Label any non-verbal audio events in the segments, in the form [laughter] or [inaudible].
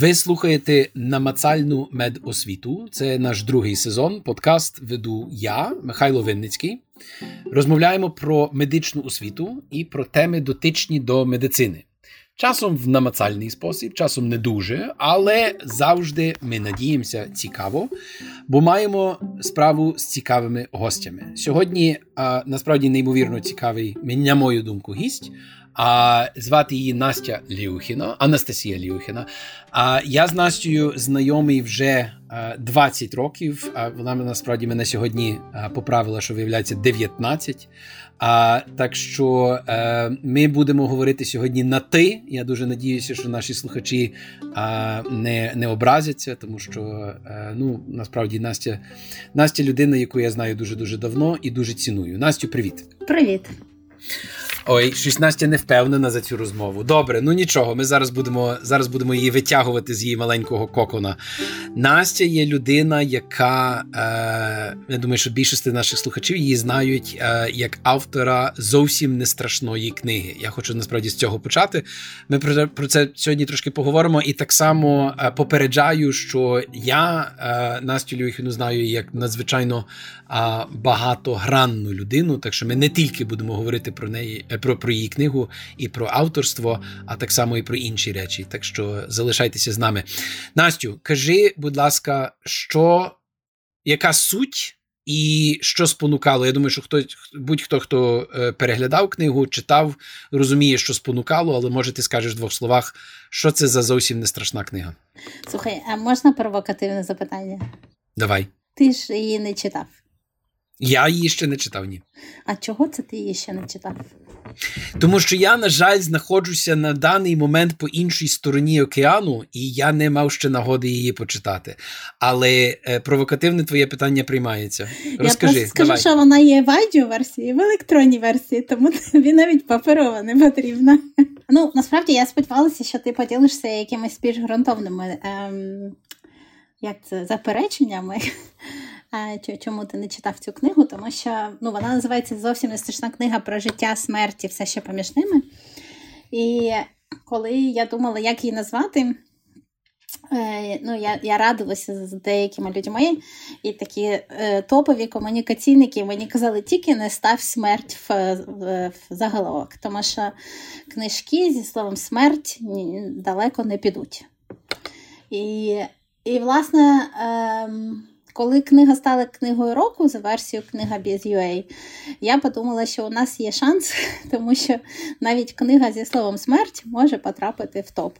Ви слухаєте намацальну медосвіту. Це наш другий сезон. Подкаст веду я, Михайло Винницький. Розмовляємо про медичну освіту і про теми дотичні до медицини. Часом в намацальний спосіб, часом не дуже, але завжди ми надіємося цікаво, бо маємо справу з цікавими гостями. Сьогодні а, насправді неймовірно цікавий, на мою думку, гість. А звати її Настя Ліухіна, Анастасія Ліухіна. А я з Настю знайомий вже 20 років. А вона насправді мене сьогодні поправила, що виявляється 19. А так що е, ми будемо говорити сьогодні на ти. Я дуже надіюся, що наші слухачі не не образяться, тому що е, ну насправді Настя Настя людина, яку я знаю дуже дуже давно і дуже ціную. Настю, привіт. Привіт. Ой, щось Настя не впевнена за цю розмову. Добре, ну нічого. Ми зараз будемо зараз будемо її витягувати з її маленького кокона. Настя є людина, яка е, я думаю, що більшість наших слухачів її знають е, як автора зовсім не страшної книги. Я хочу насправді з цього почати. Ми про, про це сьогодні трошки поговоримо. І так само е, попереджаю, що я е, Настю Люхіну знаю як надзвичайно багатогранну людину. Так що ми не тільки будемо говорити про неї. Е, про, про її книгу і про авторство, а так само і про інші речі. Так що залишайтеся з нами. Настю, кажи, будь ласка, що яка суть? І що спонукало? Я думаю, що хтось будь-хто хто е, переглядав книгу, читав, розуміє, що спонукало, але може ти скажеш в двох словах, що це за зовсім не страшна книга. Слухай, а можна провокативне запитання? Давай. Ти ж її не читав. Я її ще не читав, ні. А чого це ти її ще не читав? Тому що я, на жаль, знаходжуся на даний момент по іншій стороні океану, і я не мав ще нагоди її почитати. Але е, провокативне твоє питання приймається. Розкажи. Я скажу, давай. що вона є в аудіоверсії, в електронній версії, тому [laughs] тобі навіть паперова не потрібна. [laughs] Ну, насправді я сподівалася, що ти поділишся якимись більш ґрунтовними ем, як це, запереченнями. Чому ти не читав цю книгу? Тому що ну, вона називається зовсім не страшна книга про життя, смерть і все ще поміж ними. І коли я думала, як її назвати, е, ну, я я радилася з деякими людьми, і такі е, топові комунікаційники мені казали, тільки не став смерть в, в, в заголовок, тому що книжки зі словом смерть далеко не підуть. І, і власне. Е, коли книга стала книгою року за версією книга Biz.ua, я подумала, що у нас є шанс, [laughs] тому що навіть книга зі словом смерть може потрапити в топ.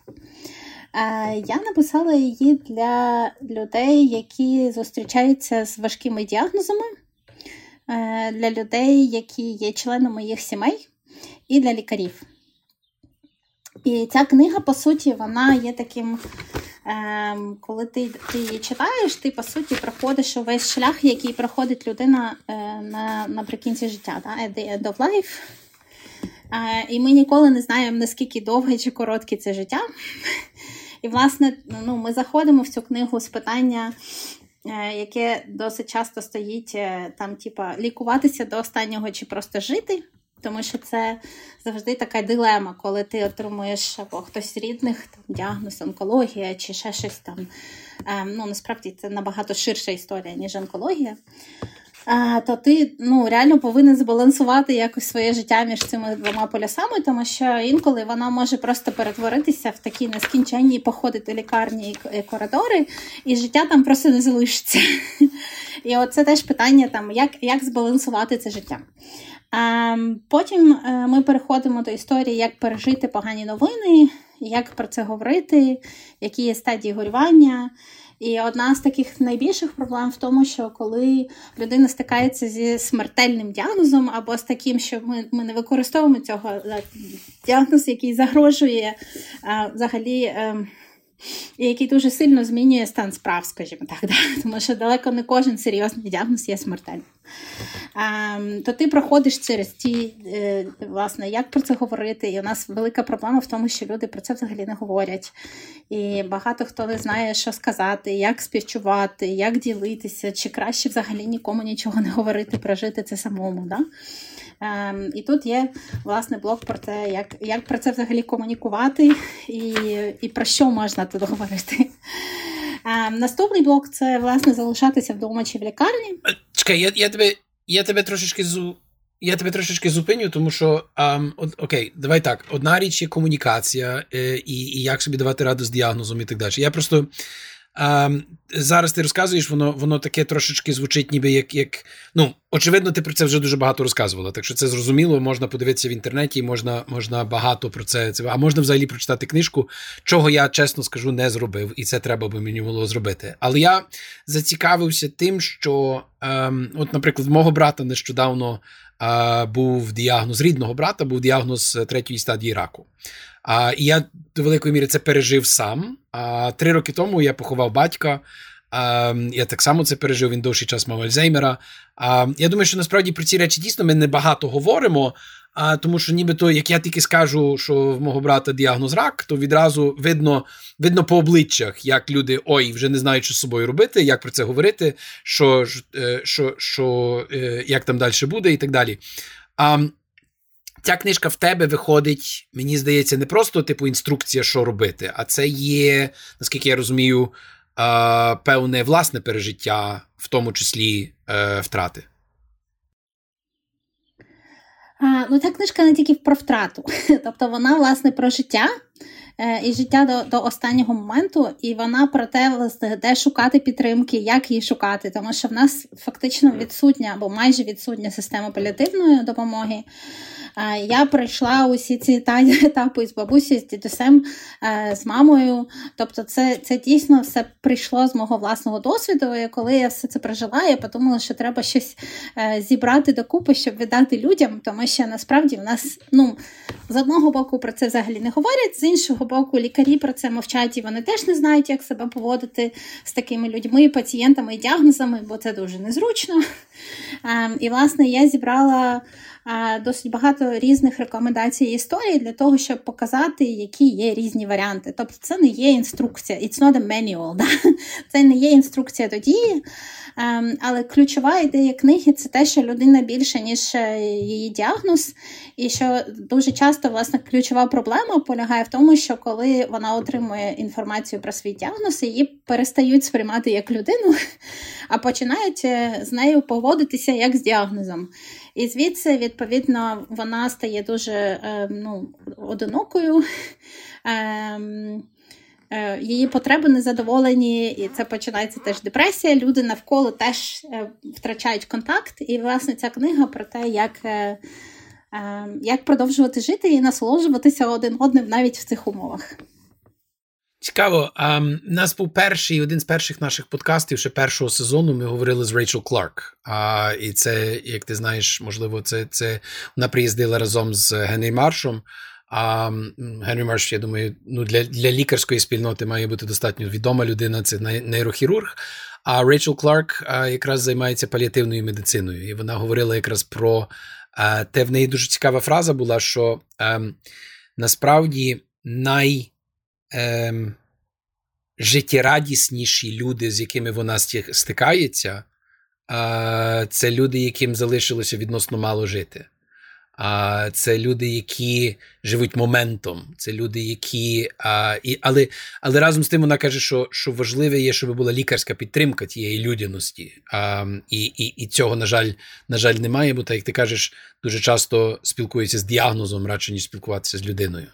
Я написала її для людей, які зустрічаються з важкими діагнозами, е, для людей, які є членами їх сімей, і для лікарів. І ця книга, по суті, вона є таким Ем, коли ти ти її читаєш, ти по суті проходиш увесь шлях, який проходить людина е, на, наприкінці життя, да? at end of life. Е, і ми ніколи не знаємо, наскільки довге чи коротке це життя. І, власне, ну, ми заходимо в цю книгу з питання, е, яке досить часто стоїть там, типа, лікуватися до останнього чи просто жити. Тому що це завжди така дилема, коли ти отримуєш або хтось з рідних там, діагноз, онкологія чи ще щось там. Ем, ну, Насправді це набагато ширша історія, ніж онкологія. А, То ти ну, реально повинен збалансувати якось своє життя між цими двома полюсами, тому що інколи вона може просто перетворитися в такі нескінченні походи до лікарні і коридори, і життя там просто не залишиться. [laughs] І оце теж питання, там, як, як збалансувати це життя. Потім е, ми переходимо до історії, як пережити погані новини, як про це говорити, які є стадії горювання. І одна з таких найбільших проблем в тому, що коли людина стикається зі смертельним діагнозом, або з таким, що ми ми не використовуємо цього е, діагноз, який загрожує а, взагалі. А, ем, і який дуже сильно змінює стан справ, скажімо так, да? [laughs] тому що далеко не кожен серйозний діагноз є смертельним. А, То ти проходиш через ті, е, власне, як про це говорити. І у нас велика проблема в тому, що люди про це взагалі не говорять. І багато хто не знає, що сказати, як співчувати, як ділитися, чи краще взагалі нікому нічого не говорити, прожити це самому. Да? Ем, І тут є власне блок про те, як як про це взагалі комунікувати і і про що можна тут говорити. Ем, Наступний блок це власне залишатися вдома чи в лікарні. Е, чекай, я я, тебе я тебе трошечки зу. Я тебе трошечки зупиню, тому що um, от, окей, давай так. Одна річ є комунікація е, і і як собі давати раду з діагнозом і так далі. Я просто Зараз ти розказуєш, воно воно таке трошечки звучить, ніби як. як Ну, очевидно, ти про це вже дуже багато розказувала. Так що це зрозуміло, можна подивитися в інтернеті, можна можна багато про це. А можна взагалі прочитати книжку, чого я чесно скажу, не зробив, і це треба би мені було зробити. Але я зацікавився тим, що, ем, от, наприклад, мого брата нещодавно е, був діагноз рідного брата, був діагноз третьої стадії раку. А, І я до великої міри це пережив сам. А три роки тому я поховав батька. А, Я так само це пережив. Він довший час мав Альцгеймера. А, Я думаю, що насправді про ці речі дійсно ми не багато говоримо. А тому, що нібито, як я тільки скажу, що в мого брата діагноз рак, то відразу видно видно по обличчях, як люди ой, вже не знають, що з собою робити, як про це говорити, що е, що, що, е, як там далі буде, і так далі. А ця книжка в тебе виходить, мені здається, не просто типу інструкція, що робити, а це є, наскільки я розумію, певне власне пережиття, в тому числі е, втрати. А, Ну, ця книжка не тільки про втрату, [laughs] тобто вона, власне, про життя. Е, і життя до до останнього моменту, і вона про те, власне, де шукати підтримки, як її шукати, тому що в нас фактично відсутня або майже відсутня система паліативної допомоги. Я пройшла усі ці [laughs] етапи з бабусі, з дідусем, е, з мамою. Тобто, це це дійсно все прийшло з мого власного досвіду. І коли я все це прожила, я подумала, що треба щось е, зібрати докупи, щоб віддати людям, тому що насправді в нас ну, з одного боку про це взагалі не говорять, з іншого боку, лікарі про це мовчать, і вони теж не знають, як себе поводити з такими людьми, пацієнтами і діагнозами, бо це дуже незручно. Ем, і, власне, я зібрала досить багато різних рекомендацій і історій для того, щоб показати, які є різні варіанти. Тобто, це не є інструкція, it's not a manual, да? [laughs] це не є інструкція до дії. Ем, але ключова ідея книги це те, що людина більше, ніж е, її діагноз, і що дуже часто власне ключова проблема полягає в тому, що коли вона отримує інформацію про свій діагноз, її перестають сприймати як людину, [laughs] а починають е, з нею поводитися як з діагнозом. І звідси, відповідно, вона стає дуже е, ну, одинокою. [laughs] Ем, е, її потреби незадоволені, і це починається теж депресія. Люди навколо теж е, втрачають контакт. І, власне, ця книга про те, як як продовжувати жити і насолоджуватися один одним навіть в цих умовах. Цікаво. А, нас був перший один з перших наших подкастів ще першого сезону. Ми говорили з Рейчел Кларк. А, І це, як ти знаєш, можливо, це це вона приїздила разом з Генрі Маршом. А Генрі Марш, я думаю, ну для для лікарської спільноти має бути достатньо відома людина. Це нейрохірург. А Рейчел Кларк а, якраз займається паліативною медициною. І вона говорила якраз про а, те, в неї дуже цікава фраза була, що а, ем, насправді най ем, життєрадісніші люди, з якими вона стикається, е, це люди, яким залишилося відносно мало жити. А це люди, які живуть моментом, це люди, які. А, і, Але але разом з тим вона каже, що що важливе є, щоб була лікарська підтримка тієї людяності. А, І і, і цього, на жаль, на жаль, немає, бо так як ти кажеш, дуже часто спілкуються з діагнозом, радше ніж спілкуватися з людиною.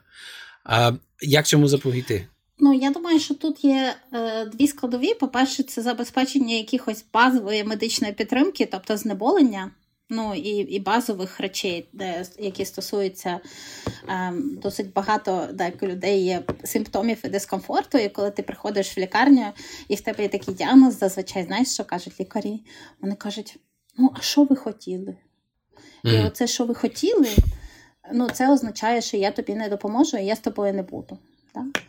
А як цьому запобігти? Ну, я думаю, що тут є е, дві складові. По-перше, це забезпечення якихось базової медичної підтримки, тобто знеболення, ну і і базових речей, де, які стосуються е, досить багато так, людей є симптомів і дискомфорту. І коли ти приходиш в лікарню і в тебе є такий діагноз, зазвичай знаєш, що кажуть лікарі. Вони кажуть: ну, а що ви хотіли? Mm. І оце, що ви хотіли, ну, це означає, що я тобі не допоможу, і я з тобою не буду. Так?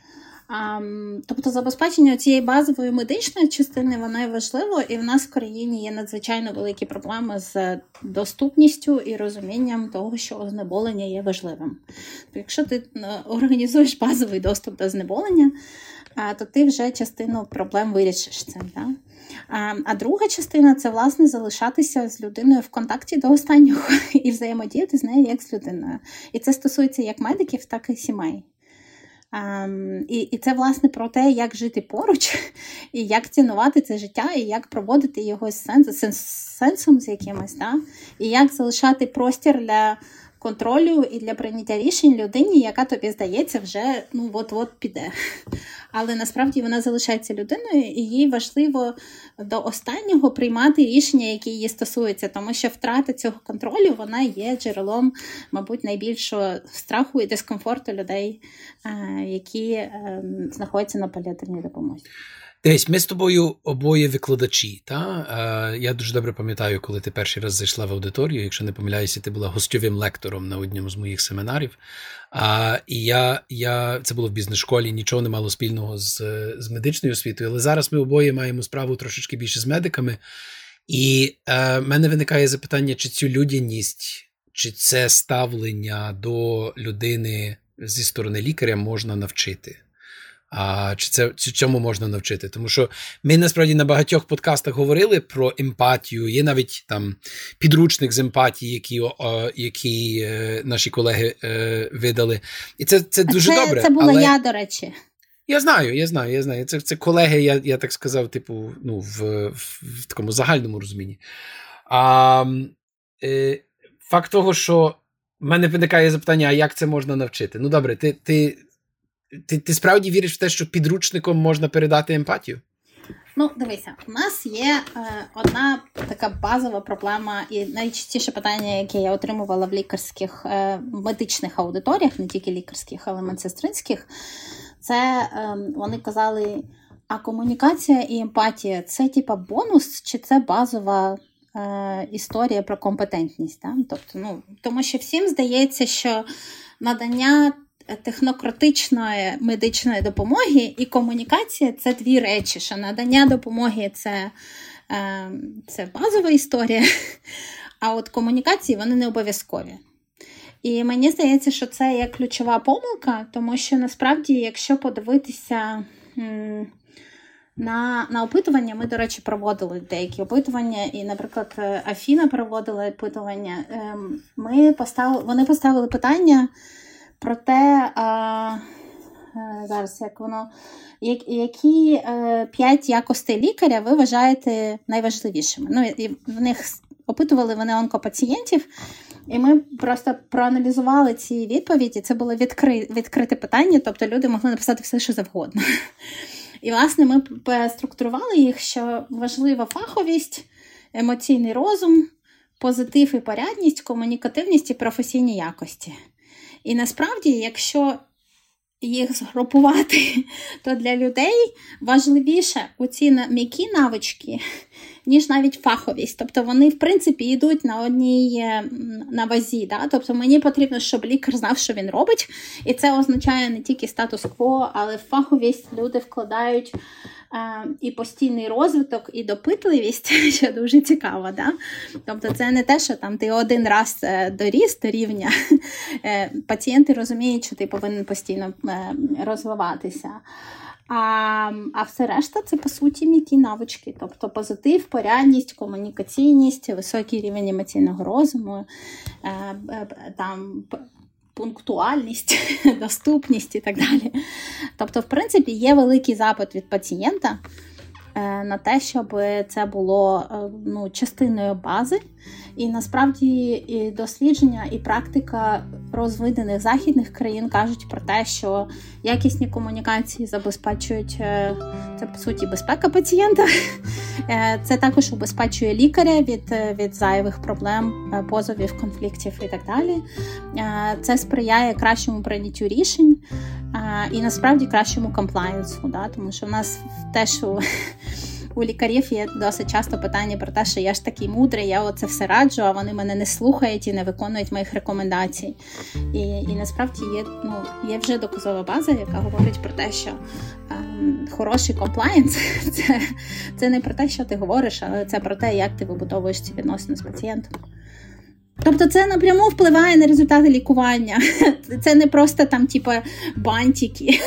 А, Тобто забезпечення цієї базової медичної частини воно є важливо, і в нас в країні є надзвичайно великі проблеми з доступністю і розумінням того, що знеболення є важливим. Тобто, якщо ти е, організуєш базовий доступ до знеболення, то ти вже частину проблем вирішиш цим. Да? А друга частина це власне залишатися з людиною в контакті до останнього [laughs] і взаємодіяти з нею як з людиною. І це стосується як медиків, так і сімей. Um, і і це, власне, про те, як жити поруч, [laughs] і як цінувати це життя, і як проводити його з сенс, сенсом з якимось, да? і як залишати простір для контролю і для прийняття рішень людині, яка тобі здається, вже ну от-от піде. Але насправді вона залишається людиною, і їй важливо до останнього приймати рішення, які її стосуються, тому що втрата цього контролю вона є джерелом, мабуть, найбільшого страху і дискомфорту людей, е, які ем, знаходяться на паліативній допомозі. Десь ми з тобою обоє викладачі. Та? Е, Я дуже добре пам'ятаю, коли ти перший раз зайшла в аудиторію. Якщо не помиляюся, ти була гостьовим лектором на одному з моїх семінарів. А, І я, я це було в бізнес-школі, нічого не мало спільного з з медичною освітою. Але зараз ми обоє маємо справу трошечки більше з медиками. І е, мене виникає запитання, чи цю людяність, чи це ставлення до людини зі сторони лікаря можна навчити. А чи це чи цьому можна навчити? Тому що ми насправді на багатьох подкастах говорили про емпатію. Є навіть там підручник з емпатії, які о, які е, наші колеги е, видали. І це це дуже це, добре. Це була але... я, до речі. Я знаю, я знаю, я знаю. Це це колеги, я я так сказав, типу, ну, в в, в такому загальному розумінні. А, е, Факт того, що в мене виникає запитання, а як це можна навчити? Ну, добре, ти ти ти ти справді віриш в те, що підручником можна передати емпатію? Ну, дивися, у нас є е, одна така базова проблема, і найчастіше питання, яке я отримувала в лікарських е, медичних аудиторіях, не тільки лікарських, але медсестринських, це е, вони казали: а комунікація і емпатія це типа бонус, чи це базова е, історія про компетентність? Да? Тобто, ну, Тому що всім здається, що надання технократичної медичної допомоги і комунікація це дві речі. Що надання допомоги це, е, це базова історія, [laughs] а от комунікації вони не обов'язкові. І мені здається, що це є ключова помилка, тому що насправді, якщо подивитися. На на опитування ми, до речі, проводили деякі опитування, і, наприклад, Афіна проводила опитування. Ем, ми поставили, Вони поставили питання Проте а, е, зараз як воно, які е, п'ять якостей лікаря ви вважаєте найважливішими? Ну, і В них опитували вони онкопацієнтів, і ми просто проаналізували ці відповіді. Це було відкри... відкрите питання, тобто люди могли написати все, що завгодно. І, власне, ми структурували їх, що важлива фаховість, емоційний розум, позитив і порядність, комунікативність і професійні якості. І насправді, якщо їх згрупувати, то для людей важливіше оці м'які навички, ніж навіть фаховість. Тобто вони, в принципі, йдуть на одній е, на вазі. Да? Тобто мені потрібно, щоб лікар знав, що він робить. І це означає не тільки статус-кво, але фаховість люди вкладають і постійний розвиток, і допитливість, [laughs] що дуже цікаво. Да? Тобто, це не те, що там ти один раз е, доріс до рівня. [laughs] Е, пацієнти розуміють, що ти повинен постійно е, розвиватися. А а все решта це по суті м'які навички, тобто позитив, порядність, комунікаційність, високий рівень емоційного розуму, там пунктуальність, [laughs] доступність і так далі. Тобто, в принципі, є великий запит від пацієнта е, на те, щоб це було е, ну, частиною бази. І насправді і дослідження і практика розвинених західних країн кажуть про те, що якісні комунікації забезпечують е, це по суті безпека пацієнта. Е, це також убезпечує лікаря від е, від зайвих проблем, позовів, конфліктів і так далі. Це сприяє кращому прийняттю рішень і насправді кращому комплаєнсу, да? тому що в нас те, що у лікарів є досить часто питання про те, що я ж такий мудрий, я оце все раджу, а вони мене не слухають і не виконують моїх рекомендацій. І і насправді є ну, є вже доказова база, яка говорить про те, що ем, хороший комплаєнс це, це не про те, що ти говориш, але це про те, як ти вибудовуєш ці відносини з пацієнтом. Тобто це напряму впливає на результати лікування. Це не просто там, типу, бантики.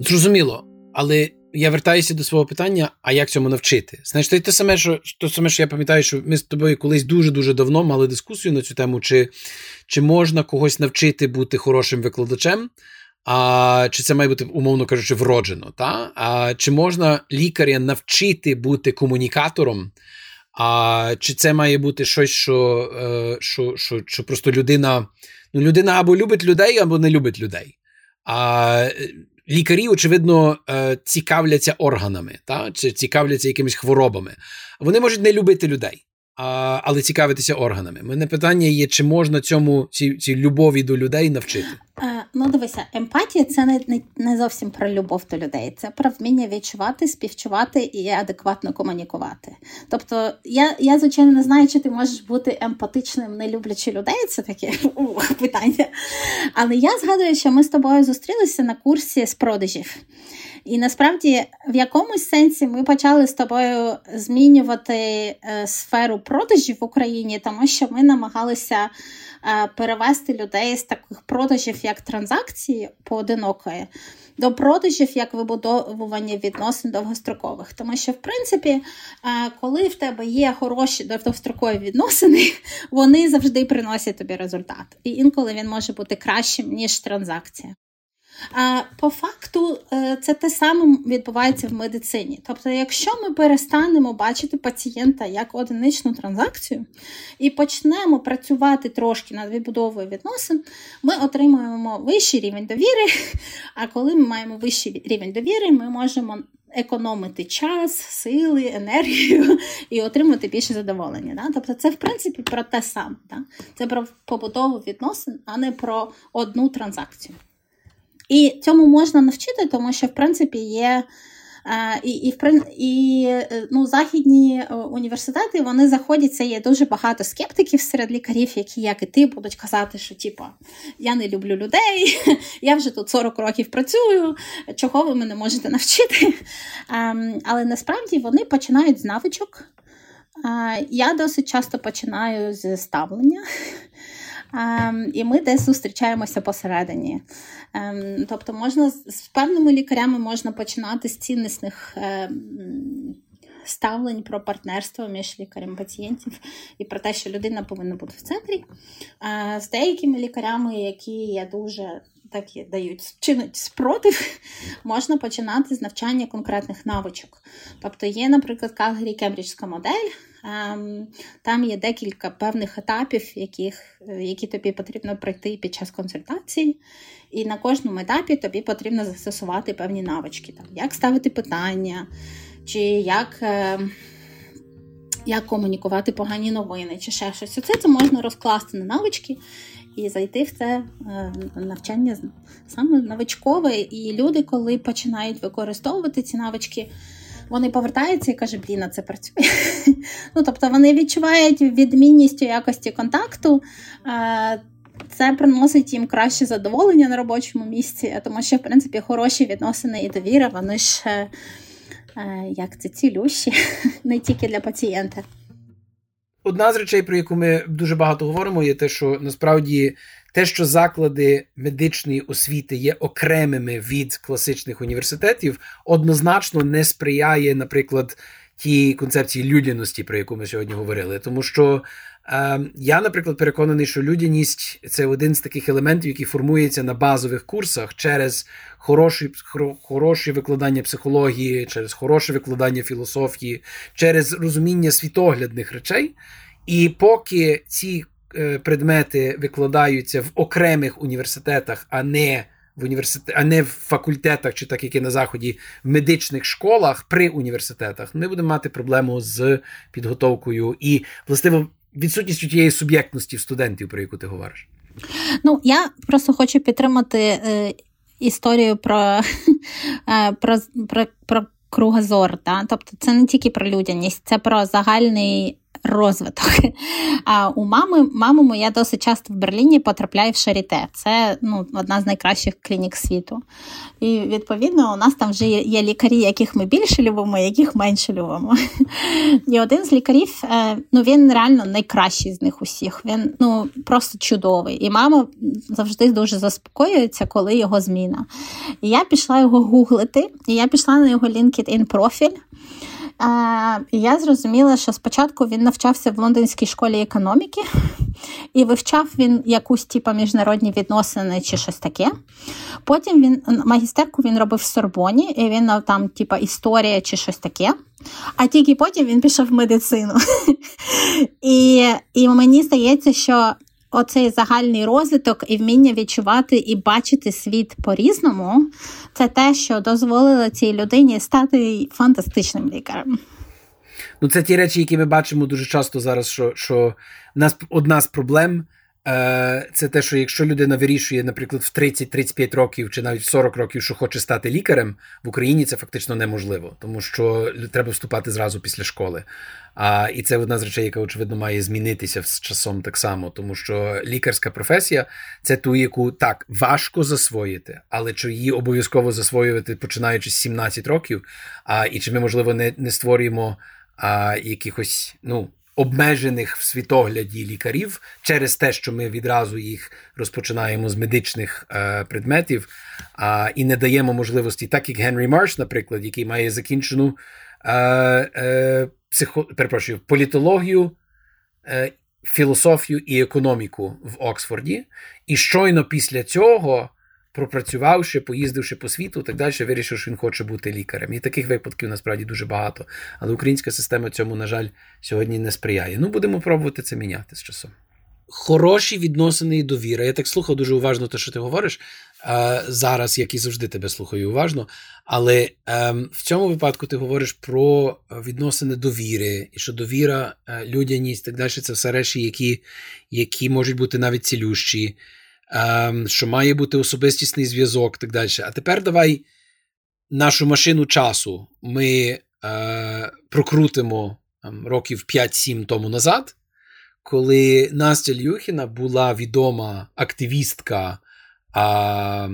Зрозуміло, але я вертаюся до свого питання: а як цьому навчити? Знаєш, це те саме, що те саме, що я пам'ятаю, що ми з тобою колись дуже-дуже давно мали дискусію на цю тему, чи чи можна когось навчити бути хорошим викладачем, а чи це має бути, умовно кажучи, вроджено? Та? А Чи можна лікаря навчити бути комунікатором? А чи це має бути щось, що е, що, що, що просто людина ну, людина або любить людей, або не любить людей. А лікарі, очевидно, е, цікавляться органами, та? чи цікавляться якимись хворобами. Вони можуть не любити людей, але цікавитися органами. Мене питання є, чи можна цьому цій, цій любові до людей навчити? Е, ну, дивися, емпатія це не, не не, зовсім про любов до людей, це про вміння відчувати, співчувати і адекватно комунікувати. Тобто, я, я звичайно, не знаю, чи ти можеш бути емпатичним, не люблячи людей, це таке питання. Але я згадую, що ми з тобою зустрілися на курсі з продажів. І насправді в якомусь сенсі ми почали з тобою змінювати е, сферу продажів в Україні, тому що ми намагалися е, перевести людей з таких продажів, як транзакції поодинокої, до продажів як вибудовування відносин довгострокових. Тому що, в принципі, е, коли в тебе є хороші довгострокові відносини, [laughs] вони завжди приносять тобі результат. І інколи він може бути кращим, ніж транзакція. По факту, е, це те саме відбувається в медицині. Тобто, якщо ми перестанемо бачити пацієнта як одиничну транзакцію і почнемо працювати трошки над відбудовою відносин, ми отримуємо вищий рівень довіри. [laughs] А коли ми маємо вищий рівень довіри, ми можемо економити час, сили, енергію [laughs] і отримати більше задоволення. Да? Тобто, це в принципі про те саме. Да? Це про побудову відносин, а не про одну транзакцію. І цьому можна навчити, тому що в принципі є. І і, і е, ну, західні е, університети вони заходяться. Є дуже багато скептиків серед лікарів, які, як і ти, будуть казати, що типу, я не люблю людей, [laughs] я вже тут 40 років працюю, чого ви мене можете навчити. [laughs] Але насправді вони починають з навичок. Я досить часто починаю з ставлення. Ем, і ми десь зустрічаємося посередині. Ем, тобто, можна з певними лікарями можна починати з ціннісних. Ем, ставлень про партнерство між лікарем пацієнтів і про те, що людина повинна бути в центрі. З деякими лікарями, які є дуже такі дають чинить спротив, [laughs] можна починати з навчання конкретних навичок. Тобто є, наприклад, Калгарі Кембриджська модель. Ем, там є декілька певних етапів, яких, е, які тобі потрібно пройти під час консультації. І на кожному етапі тобі потрібно застосувати певні навички. Там, Як ставити питання, чи як ем, як комунікувати погані новини, чи ще щось. Оце це можна розкласти на навички і зайти в це е, навчання саме новичкове. І люди, коли починають використовувати ці навички, вони повертаються і кажуть, блін, це працює. [laughs] ну, Тобто вони відчувають відмінність у якості контакту. Е, це приносить їм краще задоволення на робочому місці, тому що, в принципі, хороші відносини і довіра, вони ж е, як це цілющі, [laughs] не тільки для пацієнта. Одна з речей, про яку ми дуже багато говоримо, є те, що насправді те, що заклади медичної освіти є окремими від класичних університетів, однозначно не сприяє, наприклад, тій концепції людяності, про яку ми сьогодні говорили. Тому що я, наприклад, переконаний, що людяність це один з таких елементів, який формується на базових курсах через хороші, хороші викладання психології, через хороше викладання філософії, через розуміння світоглядних речей. І поки ці е, предмети викладаються в окремих університетах, а не в університет, а не в факультетах, чи так як і на заході, в медичних школах при університетах, ми будемо мати проблему з підготовкою і властиво відсутністю тієї суб'єктності студентів, про яку ти говориш. Ну я просто хочу підтримати е, історію про, [laughs] е, про, про, про кругозор. Да? Тобто це не тільки про людяність, це про загальний розвиток. [laughs] А у мами мама моя досить часто в Берліні потрапляє в Шаріте. Це ну, одна з найкращих клінік світу. І відповідно у нас там вже є, лікарі, яких ми більше любимо, яких менше любимо. [laughs] І один з лікарів, е, ну він реально найкращий з них усіх. Він ну просто чудовий. І мама завжди дуже заспокоюється, коли його зміна. І я пішла його гуглити, і я пішла на його LinkedIn профіль. І я зрозуміла, що спочатку він навчався в лондонській школі економіки, і вивчав він якусь типу, міжнародні відносини чи щось таке. Потім він магістерку він робив в Сорбоні, і він там, типу, історія чи щось таке. А тільки потім він пішов в медицину. [laughs] І, І мені здається, що оцей загальний розвиток і вміння відчувати і бачити світ по-різному, це те, що дозволило цій людині стати фантастичним лікарем. Ну, це ті речі, які ми бачимо дуже часто зараз. Що що в нас одна з проблем це те, що якщо людина вирішує, наприклад, в 30-35 років чи навіть в 40 років, що хоче стати лікарем, в Україні це фактично неможливо, тому що треба вступати зразу після школи. А, І це одна з речей, яка очевидно має змінитися з часом так само, тому що лікарська професія це ту, яку так важко засвоїти, але чи її обов'язково засвоювати починаючи з 17 років, а і чи ми, можливо, не не створюємо а, якихось ну. Обмежених в світогляді лікарів через те, що ми відразу їх розпочинаємо з медичних е, предметів, а, і не даємо можливості, так як Генрі Марш, наприклад, який має закінчену е, е, психо, перепрошую, політологію, е, філософію і економіку в Оксфорді. І щойно після цього, пропрацювавши, поїздивши по світу, так далі, вирішив, що він хоче бути лікарем. І таких випадків насправді дуже багато. Але українська система цьому, на жаль, сьогодні не сприяє. Ну, будемо пробувати це міняти з часом. Хороші відносини і довіра. Я так слухав дуже уважно те, що ти говориш е, зараз, як і завжди тебе слухаю уважно. Але е, в цьому випадку ти говориш про відносини довіри, і що довіра, е, людяність, так далі, це все речі, які які можуть бути навіть цілющі, що має бути особистісний зв'язок, так далі. А тепер давай нашу машину часу ми е, прокрутимо там, років 5-7 тому назад коли Настя Люхіна була відома активістка, а,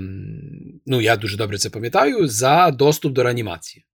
ну я дуже добре це пам'ятаю, за доступ до реанімації.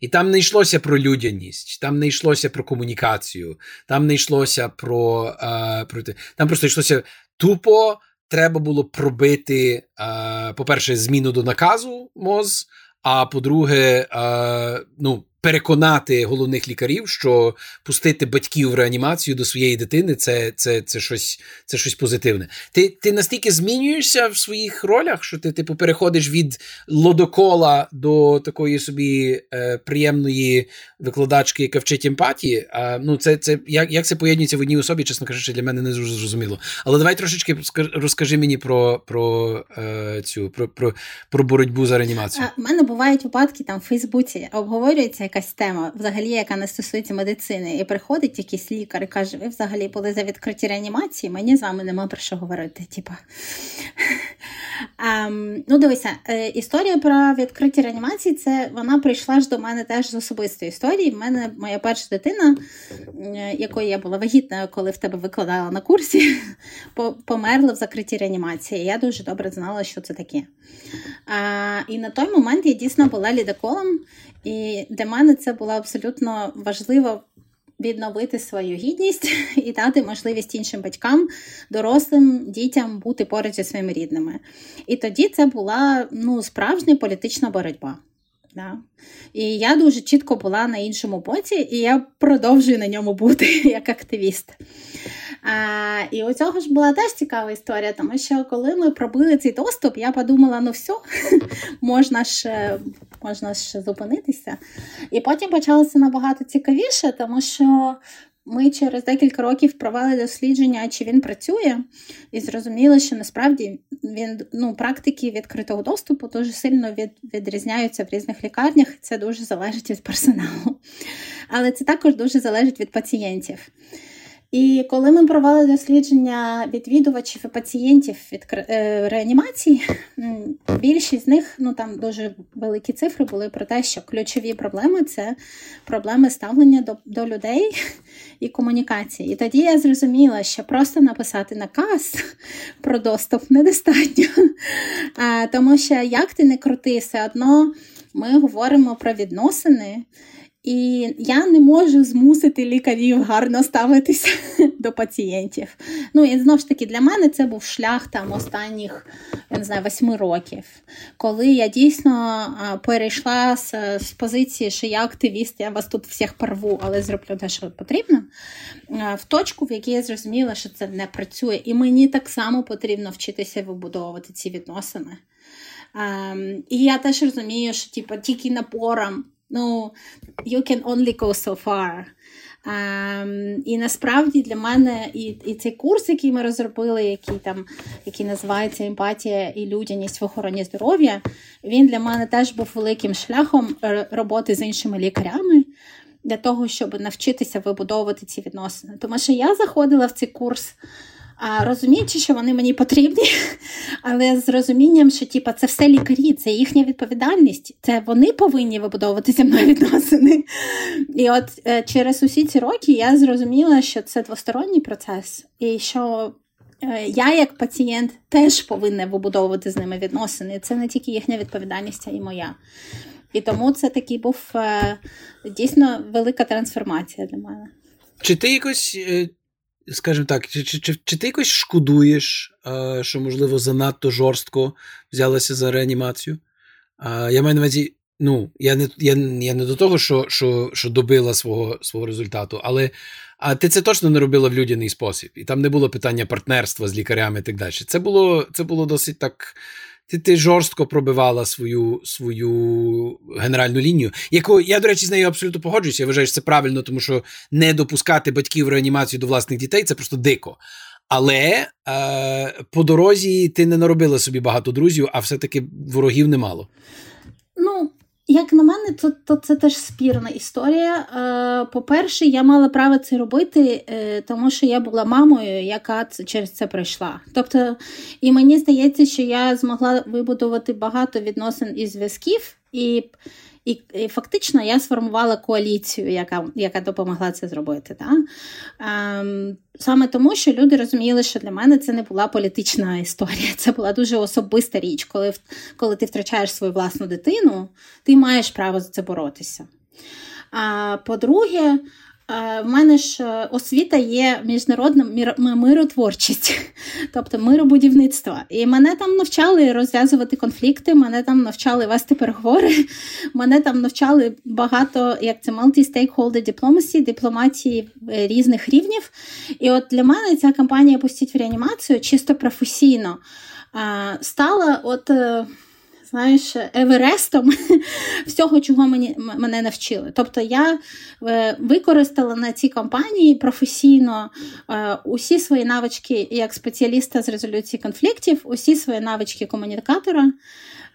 І там не йшлося про людяність, там не йшлося про комунікацію, там не йшлося про. А, про там просто йшлося тупо. Треба було пробити, а, по-перше, зміну до наказу МОЗ, а по-друге, а, ну, переконати головних лікарів, що пустити батьків в реанімацію до своєї дитини це це, це, щось це щось позитивне. Ти ти настільки змінюєшся в своїх ролях, що ти типу переходиш від лодокола до такої собі е, приємної викладачки, яка вчить емпатії. А, ну, це, це, Як як це поєднується в одній особі, чесно кажучи, для мене не зрозуміло. Але давай трошечки розкажи мені про про, е, цю про, про, про боротьбу за реанімацію. У мене бувають випадки там в Фейсбуці, обговорюється якась тема, взагалі, яка не стосується медицини, і приходить якийсь лікар і каже: Ви взагалі були за відкриті реанімації, мені з вами нема про що говорити. Типа. Um, [laughs] ну, дивися, е, історія про відкриті реанімації, це вона прийшла ж до мене теж з особистої історії. В мене моя перша дитина, е, якою я була вагітна, коли в тебе викладала на курсі, [laughs] померла в закритій реанімації. Я дуже добре знала, що це таке. А, І на той момент я дійсно була лідоколом, і для мене це було абсолютно важливо відновити свою гідність [laughs] і дати можливість іншим батькам, дорослим дітям бути поруч зі своїми рідними. І тоді це була ну, справжня політична боротьба. Да. І я дуже чітко була на іншому боці, і я продовжую на ньому бути [laughs] як активіст. А, І у цього ж була теж цікава історія, тому що коли ми пробили цей доступ, я подумала: ну все, [laughs] можна ж можна ж зупинитися. І потім почалося набагато цікавіше, тому що. Ми через декілька років провели дослідження, чи він працює, і зрозуміли, що насправді він ну, практики відкритого доступу дуже сильно від, відрізняються в різних лікарнях. Це дуже залежить від персоналу. Але це також дуже залежить від пацієнтів. І коли ми провели дослідження відвідувачів і пацієнтів від е, реанімації, більшість з них ну там дуже великі цифри були про те, що ключові проблеми це проблеми ставлення до, до людей і комунікації. І тоді я зрозуміла, що просто написати наказ про доступ недостатньо. Тому що як ти не крути, все одно ми говоримо про відносини. І я не можу змусити лікарів гарно ставитися [laughs] до пацієнтів. Ну і знову ж таки, для мене це був шлях там останніх я не знаю, восьми років, коли я дійсно перейшла з, з позиції, що я активіст, я вас тут всіх порву, але зроблю те, що потрібно, в точку, в якій я зрозуміла, що це не працює, і мені так само потрібно вчитися вибудовувати ці відносини. Um, і я теж розумію, що типу, тільки напором ну, you can only go so far. Um, і насправді для мене і і цей курс, який ми розробили, який там який називається Емпатія і людяність в охороні здоров'я, він для мене теж був великим шляхом роботи з іншими лікарями для того, щоб навчитися вибудовувати ці відносини. Тому що я заходила в цей курс розуміючи, що вони мені потрібні, [laughs] але з розумінням, що типу, це все лікарі, це їхня відповідальність, це вони повинні вибудовувати зі мною відносини. [laughs] І от е, через усі ці роки я зрозуміла, що це двосторонній процес, і що е, я, як пацієнт, теж повинна вибудовувати з ними відносини. Це не тільки їхня відповідальність, а й моя. І тому це такий був е, дійсно велика трансформація для мене. Чи ти якось скажімо так, чи чи, чи, чи ти якось шкодуєш, а, що, можливо, занадто жорстко взялася за реанімацію? А, Я маю на увазі, ну, я не я, я не до того, що що, що добила свого свого результату, але а ти це точно не робила в людяний спосіб. І там не було питання партнерства з лікарями і так далі. Це було, Це було досить так ти ти жорстко пробивала свою свою генеральну лінію, яку я, до речі, з нею абсолютно погоджуюся. Я вважаю, що це правильно, тому що не допускати батьків реанімацію до власних дітей це просто дико. Але е, по дорозі ти не наробила собі багато друзів, а все-таки ворогів немало. Як на мене, то то це теж спірна історія. Е, По-перше, я мала право це робити, е, тому що я була мамою, яка через це пройшла. Тобто, і мені здається, що я змогла вибудувати багато відносин і зв'язків. і і, і фактично я сформувала коаліцію, яка яка допомогла це зробити. Да? Ем, Саме тому, що люди розуміли, що для мене це не була політична історія, це була дуже особиста річ. Коли коли ти втрачаєш свою власну дитину, ти маєш право за це боротися. А по-друге, в мене ж е, освіта є міжнародна миротворчість, [laughs] тобто миробудівництво. І мене там навчали розв'язувати конфлікти, мене там навчали вести переговори, [laughs] мене там навчали багато, як це multi-stakeholder diplomacy, дипломатії е, різних рівнів. І от для мене ця кампанія «Пустіть в реанімацію чисто професійно стала от. Знаєш, еверестом [laughs] всього, чого мені, мене навчили. Тобто я е, використала на цій кампанії професійно е, усі свої навички як спеціаліста з резолюції конфліктів, усі свої навички комунікатора.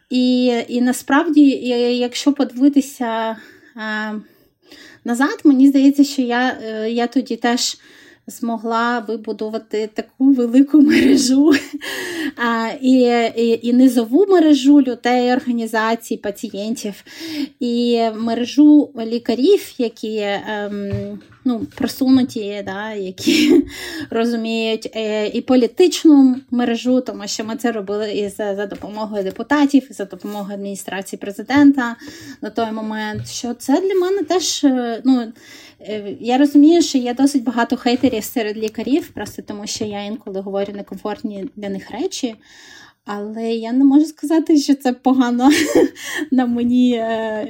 І і насправді, якщо подивитися е, назад, мені здається, що я, я тоді теж змогла вибудувати таку велику мережу [laughs] і, і, і низову мережу людей, організацій, пацієнтів, і мережу лікарів, які. Ем, ну, просунуті, да, які [laughs] розуміють е, і політичну мережу, тому що ми це робили і за, за допомогою депутатів, і за допомогою адміністрації президента на той момент. Що це для мене теж е, ну. Е, я розумію, що є досить багато хейтерів серед лікарів, просто тому що я інколи говорю некомфортні для них речі. Але я не можу сказати, що це погано [laughs] на мені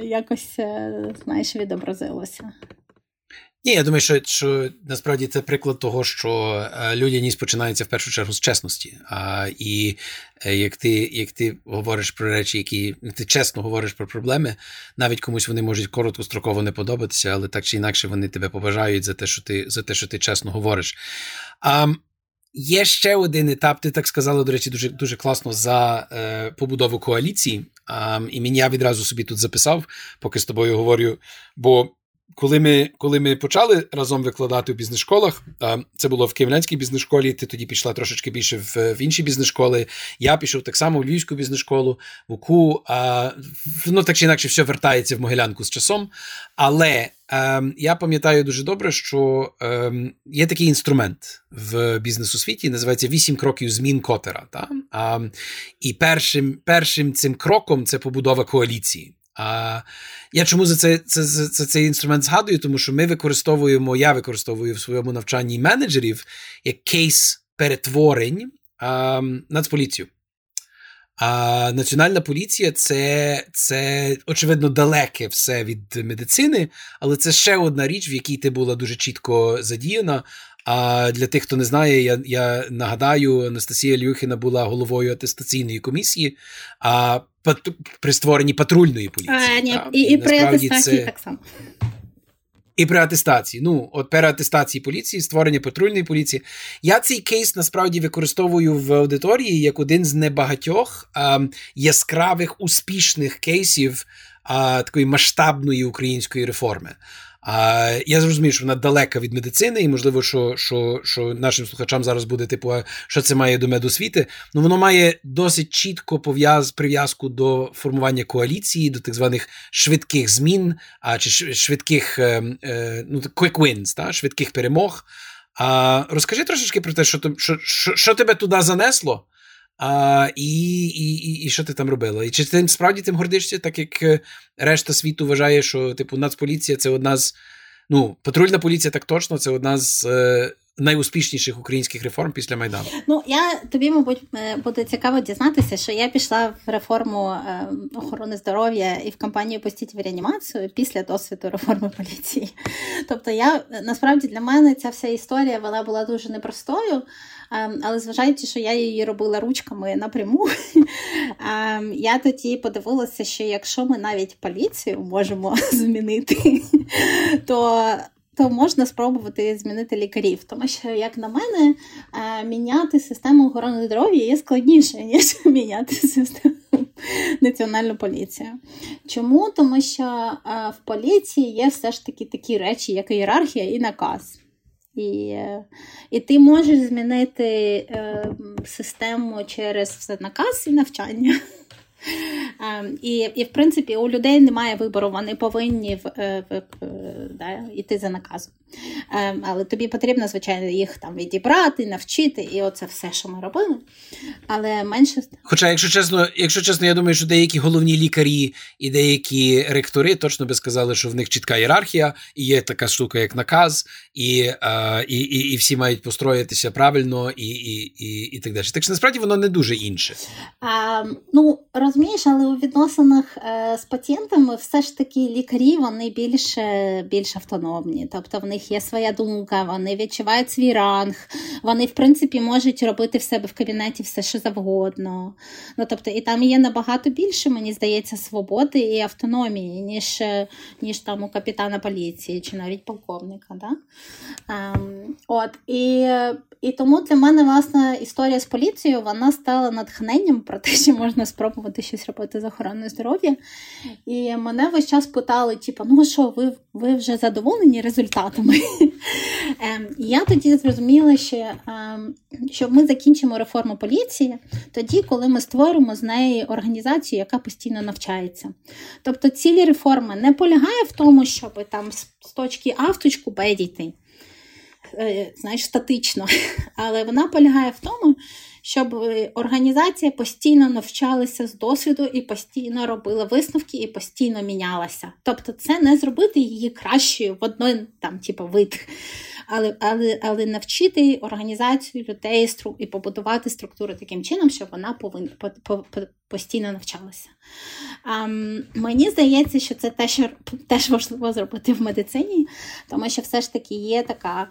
якось знаєш, відобразилося. Ні, я думаю, що що насправді це приклад того, що е, людяність починається в першу чергу з чесності. А, І е, як ти як ти говориш про речі, які ти чесно говориш про проблеми, навіть комусь вони можуть короткостроково не подобатися, але так чи інакше вони тебе побажають за те, що ти за те, що ти чесно говориш. А, Є ще один етап, ти так сказала, до речі, дуже дуже класно за е, побудову коаліції. А, І мені я відразу собі тут записав, поки з тобою говорю. бо коли ми коли ми почали разом викладати у бізнес-школах, це було в Київлянській бізнес-школі, ти тоді пішла трошечки більше в, в інші бізнес-школи. Я пішов так само в Львівську бізнес-школу, в УКУ. А, ну, так чи інакше, все вертається в Могилянку з часом. Але ем, я пам'ятаю дуже добре, що ем, є такий інструмент в бізнес-освіті, називається вісім кроків змін Котера. Та? А, І першим, першим цим кроком це побудова коаліції. А я чому за це, це, це, це цей інструмент згадую? Тому що ми використовуємо, я використовую в своєму навчанні менеджерів як кейс перетворень а, Нацполіцію. А Національна поліція це, це, очевидно, далеке все від медицини, але це ще одна річ, в якій ти була дуже чітко задіяна. А для тих, хто не знає, я я нагадаю, Анастасія Люхіна була головою атестаційної комісії а пат, при створенні патрульної поліції. А, ні, І, і, і при атестації це... так само. І при атестації. Ну, от переатестації поліції, створення патрульної поліції. Я цей кейс насправді використовую в аудиторії як один з небагатьох а, яскравих успішних кейсів а, такої масштабної української реформи. А я зрозумію, що вона далека від медицини, і можливо, що що, що нашим слухачам зараз буде типу, що це має до медосвіти. Ну воно має досить чітко пов'яз прив'язку до формування коаліції, до так званих швидких змін, а чи швидких е, е, ну quick wins, та швидких перемог. А розкажи трошечки про те, що що, що, що тебе туди занесло. А, І і, і, що ти там робила? І чи ти справді тим гордишся, так як е, решта світу вважає, що типу Нацполіція це одна з. Ну, патрульна поліція так точно, це одна з е, найуспішніших українських реформ після Майдану. Ну я тобі, мабуть, е, буде цікаво дізнатися, що я пішла в реформу е, охорони здоров'я і в кампанію «Пустіть в реанімацію після досвіду реформи поліції. Тобто, я насправді для мене ця вся історія вона була дуже непростою. Ем, але зважаючи, що я її робила ручками напряму, [laughs] ем, я тоді подивилася, що якщо ми навіть поліцію можемо [laughs] змінити, то то можна спробувати змінити лікарів. Тому що, як на мене, е, міняти систему охорони здоров'я є складніше, [laughs] ніж міняти систему національну поліцію. Чому? Тому що е, в поліції є все ж таки такі речі, як ієрархія і наказ. І і ти можеш змінити е, систему через наказ і навчання. [laughs] Е, і, і, в принципі, у людей немає вибору, вони повинні в, е, в, в, да, йти за наказом. Ем, але тобі потрібно, звичайно, їх там відібрати, навчити, і оце все, що ми робили. Але менше. Хоча, якщо чесно, якщо чесно, я думаю, що деякі головні лікарі і деякі ректори точно би сказали, що в них чітка ієрархія, і є така штука, як наказ, і і, і, і всі мають построїтися правильно, і і, і, і так далі. Так що насправді воно не дуже інше. А, Ну, розумієш, але у відносинах е, з пацієнтами все ж таки лікарі вони більш, більш автономні. Тобто в них є своя думка, вони відчувають свій ранг, вони, в принципі, можуть робити в себе в кабінеті все, що завгодно. Ну, тобто, І там є набагато більше, мені здається, свободи і автономії, ніж ніж там у капітана поліції чи навіть полковника. Да? Ем, от, І і тому для мене власне історія з поліцією вона стала натхненням про те, що можна спробувати щось робити з охороною здоров'я. І мене весь час питали: типу, ну що, ви ви вже задоволені результатами? [laughs] Ем, я тоді зрозуміла, що ем, ми закінчимо реформу поліції тоді, коли ми створимо з неї організацію, яка постійно навчається. Тобто цілі реформи не полягає в тому, щоб там з точки А в точку Б дійти. Е, знаєш, статично, [laughs] але вона полягає в тому, щоб е, організація постійно навчалася з досвіду і постійно робила висновки і постійно мінялася. Тобто, це не зробити її кращою в одной там, типу, вид, але але, але навчити організацію людей і побудувати структуру таким чином, щоб вона повинна по, по, по, постійно навчалася. А, Мені здається, що це теж, теж важливо зробити в медицині, тому що все ж таки є така.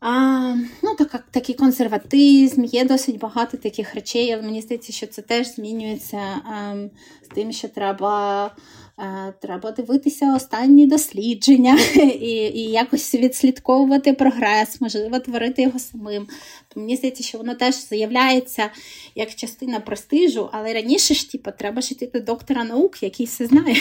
А, ну, так, Такий консерватизм, є досить багато таких речей, але мені здається, що це теж змінюється а, ем, з тим, що треба а, е, треба дивитися останні дослідження [laughs] і і якось відслідковувати прогрес, можливо, творити його самим. То Мені здається, що воно теж заявляється як частина престижу, але раніше ж типу, треба ж йти до доктора наук, який все знає.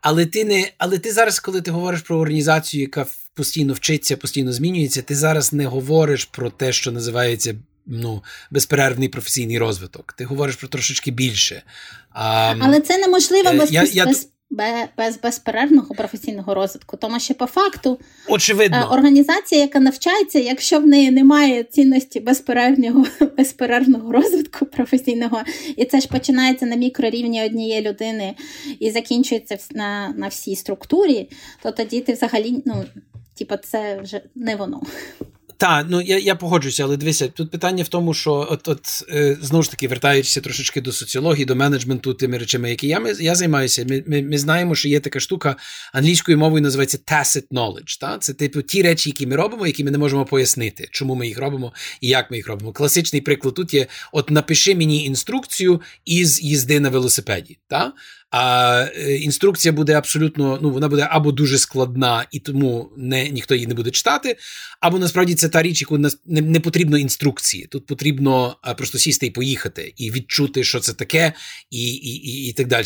Але ти не, але ти зараз, коли ти говориш про організацію, яка постійно вчиться, постійно змінюється, ти зараз не говориш про те, що називається ну, безперервний професійний розвиток. Ти говориш про трошечки більше. А, Але це неможливо е, без, я, я... без без безперервного професійного розвитку. Тому що по факту Очевидно. Е, організація, яка навчається, якщо в неї немає цінності безперервного [laughs] безперервного розвитку професійного, і це ж починається на мікрорівні однієї людини і закінчується на на всій структурі, то тоді ти взагалі ну, типу, це вже не воно. Так, ну я я погоджуюся, але дивися, тут питання в тому, що от от е, знову ж таки вертаючися трошечки до соціології, до менеджменту, тими речами, які я я займаюся. Ми ми, ми знаємо, що є така штука англійською мовою називається tacit knowledge. Та? Це типу ті речі, які ми робимо, які ми не можемо пояснити, чому ми їх робимо і як ми їх робимо. Класичний приклад тут є: от напиши мені інструкцію із їзди на велосипеді. Та? А е, інструкція буде абсолютно, ну вона буде або дуже складна, і тому не ніхто її не буде читати, або насправді це та річ, яку не, не потрібно інструкції. Тут потрібно просто сісти і поїхати, і відчути, що це таке, і, і, і, і так далі.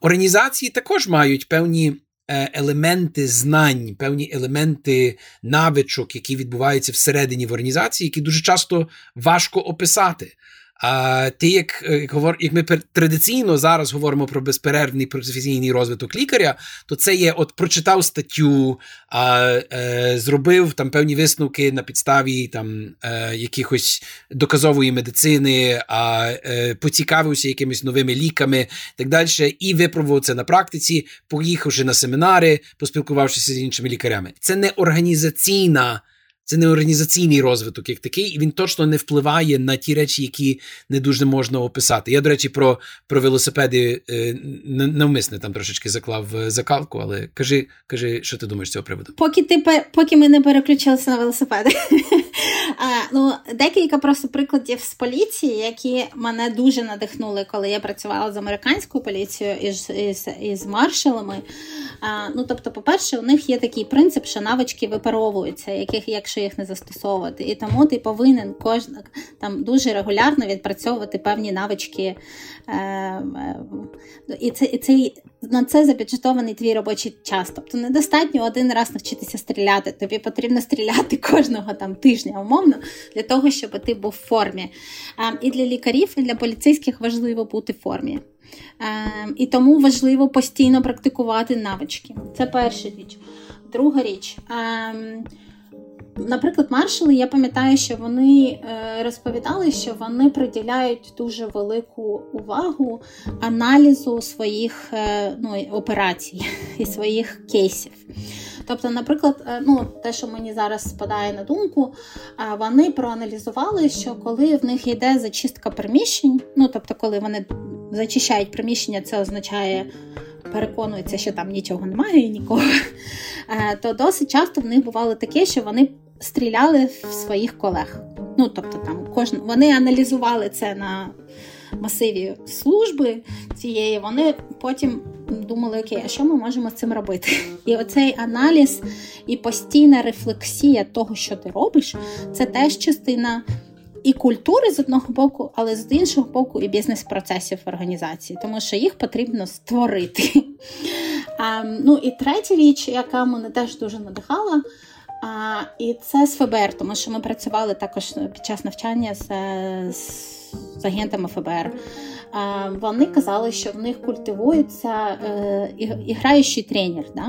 Організації також мають певні. Е, елементи знань, певні елементи навичок, які відбуваються всередині в організації, які дуже часто важко описати. А ти, як е, як, говор, як ми традиційно зараз говоримо про безперервний професійний розвиток лікаря, то це є: от прочитав статтю, а, е, зробив там певні висновки на підставі там е, якихось доказової медицини, а е, поцікавився якимись новими ліками і так далі, і випробував це на практиці, поїхавши на семінари, поспілкувавшися з іншими лікарями. Це не організаційна. Це не організаційний розвиток, як такий, і він точно не впливає на ті речі, які не дуже можна описати. Я, до речі, про про велосипеди е, навмисне там трошечки заклав е, закалку, але кажи, кажи, що ти думаєш з цього приводу? Поки ти поки ми не переключилися на велосипеди. [laughs] Ну, Декілька просто прикладів з поліції, які мене дуже надихнули, коли я працювала з американською поліцією і з, із, із маршалами. А, ну, Тобто, по-перше, у них є такий принцип, що навички випаровуються, яких, якщо їх не застосовувати. І тому ти повинен кожна там дуже регулярно відпрацьовувати певні навички. Е, е, І це, і це, на це забюджетований твій робочий час. Тобто недостатньо один раз навчитися стріляти. Тобі потрібно стріляти кожного там тижня, умовно, для того, щоб ти був в формі. І для лікарів, і для поліцейських важливо бути в формі. І тому важливо постійно практикувати навички. Це перша річ. Друга річ. Наприклад, маршали, я пам'ятаю, що вони е, розповідали, що вони приділяють дуже велику увагу аналізу своїх е, ну, операцій і своїх кейсів. Тобто, наприклад, е, ну, те, що мені зараз спадає на думку, вони проаналізували, що коли в них йде зачистка приміщень, ну тобто, коли вони зачищають приміщення, це означає. Переконуються, що там нічого немає і нікого, то досить часто в них бувало таке, що вони стріляли в своїх колег. Ну, тобто, там кожен вони аналізували це на масиві служби цієї, вони потім думали, окей, а що ми можемо з цим робити? І оцей аналіз і постійна рефлексія того, що ти робиш, це теж частина і культури з одного боку, але з іншого боку, і бізнес-процесів організації, тому що їх потрібно створити. А, Ну і третя річ, яка мене теж дуже надихала. А, І це з ФБР, тому що ми працювали також під час навчання з, з, з агентами ФБР. Вони казали, що в них культивується е, іграючий тренер. Да?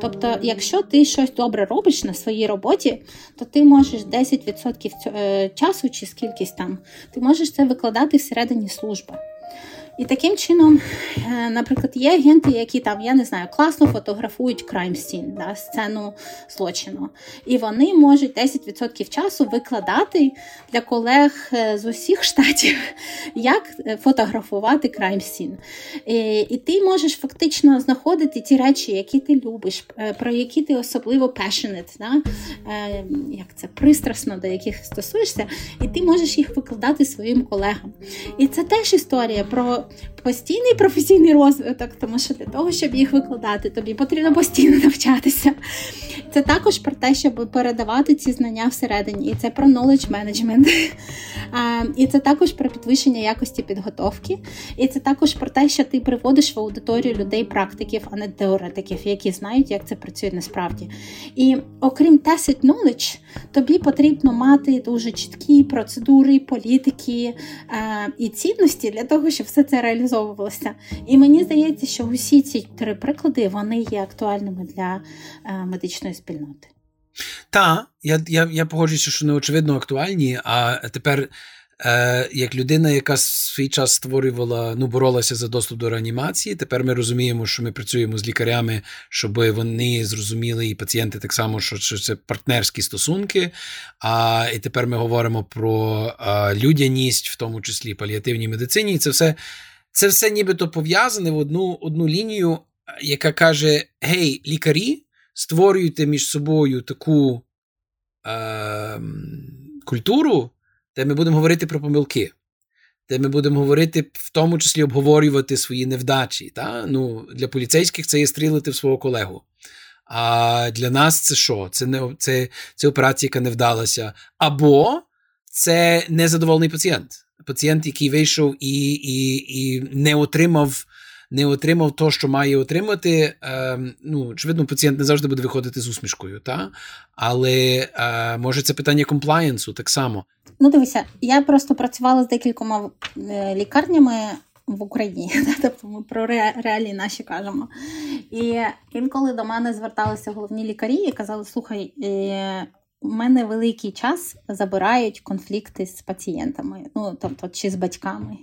Тобто, якщо ти щось добре робиш на своїй роботі, то ти можеш 10% е, часу чи скількись там, ти можеш це викладати всередині служби. І таким чином, е, наприклад, є агенти, які там, я не знаю, класно фотографують crime scene, да, сцену злочину. І вони можуть 10% часу викладати для колег е, з усіх штатів, [laughs] як е, фотографувати crime scene. І, і ти можеш фактично знаходити ті речі, які ти любиш, про які ти особливо passionate, да, як це пристрасно, до яких стосуєшся, і ти можеш їх викладати своїм колегам. І це теж історія про постійний професійний розвиток, тому що для того, щоб їх викладати, тобі потрібно постійно навчатися. Це також про те, щоб передавати ці знання всередині, і це про knowledge management. І це також про підвищення якості підготовки, і це також про те, що ти приводиш в аудиторію людей практиків, а не теоретиків, які знають, як це працює насправді. І окрім tacit knowledge, тобі потрібно мати дуже чіткі процедури, політики і цінності для того, щоб все це реалізовувалося. І мені здається, що усі ці три приклади вони є актуальними для е, медичної спільноти. Так, я я, я погоджуюся, що не очевидно актуальні, а тепер Е, Як людина, яка свій час створювала, ну боролася за доступ до реанімації, тепер ми розуміємо, що ми працюємо з лікарями, щоб вони зрозуміли, і пацієнти так само, що, що це партнерські стосунки. А і тепер ми говоримо про а, людяність, в тому числі паліативній медицині. І це все це все нібито пов'язане в одну одну лінію, яка каже: Гей, лікарі, створюйте між собою таку е, культуру де ми будемо говорити про помилки, де ми будемо говорити, в тому числі обговорювати свої невдачі. Та? Ну, Для поліцейських це є стрілити в свого колегу. А для нас це що? Це не це, це операція, яка не вдалася. Або це незадоволений пацієнт. Пацієнт, який вийшов і і, і не отримав не отримав то, що має отримати. Е, ну, Очевидно, пацієнт не завжди буде виходити з усмішкою, та? але е, може це питання комплаєнсу так само. Ну, дивися, я просто працювала з декількома е, лікарнями в Україні, [laughs] тобто ми про реалії наші кажемо. І інколи до мене зверталися головні лікарі і казали: слухай, е, у мене великий час забирають конфлікти з пацієнтами, ну тобто чи з батьками.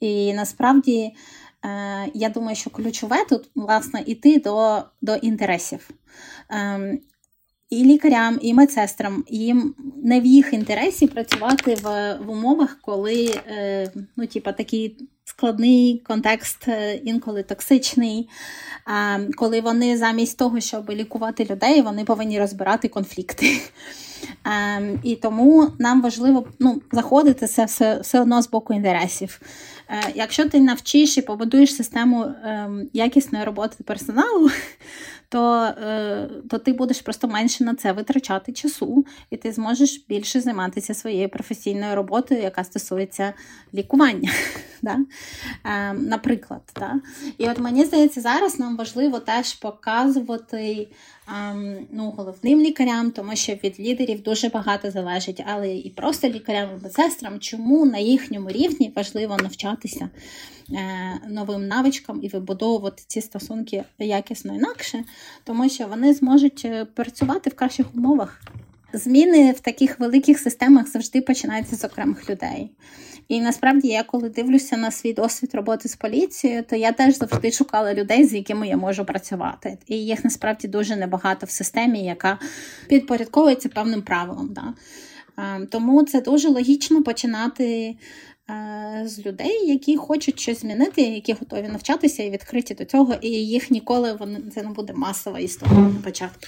І насправді е, я думаю, що ключове тут власне іти до до інтересів. І лікарям, і медсестрам їм не в їх інтересі працювати в в умовах, коли е, ну, типа, такий складний контекст, е, інколи токсичний, е, коли вони замість того, щоб лікувати людей, вони повинні розбирати конфлікти. Е, і тому нам важливо ну, заходити це все, все одно з боку інтересів. Е, якщо ти навчиш і побудуєш систему ем, якісної роботи персоналу, [laughs] то е, то ти будеш просто менше на це витрачати часу, і ти зможеш більше займатися своєю професійною роботою, яка стосується лікування. [laughs] Да? Е, наприклад. Да? І от мені здається, зараз нам важливо теж показувати ем, ну, головним лікарям, тому що від лідерів дуже багато залежить, але і просто лікарям і медсестрам, чому на їхньому рівні важливо навчатися. Е, новим навичкам і вибудовувати ці стосунки якісно інакше, тому що вони зможуть е, працювати в кращих умовах. Зміни в таких великих системах завжди починаються з окремих людей. І насправді, я коли дивлюся на свій досвід роботи з поліцією, то я теж завжди шукала людей, з якими я можу працювати. І їх насправді дуже небагато в системі, яка підпорядковується певним правилам. Да? Е, тому це дуже логічно починати Е, з людей, які хочуть щось змінити, які готові навчатися і відкриті до цього, і їх ніколи вони це не буде масова історія на початку.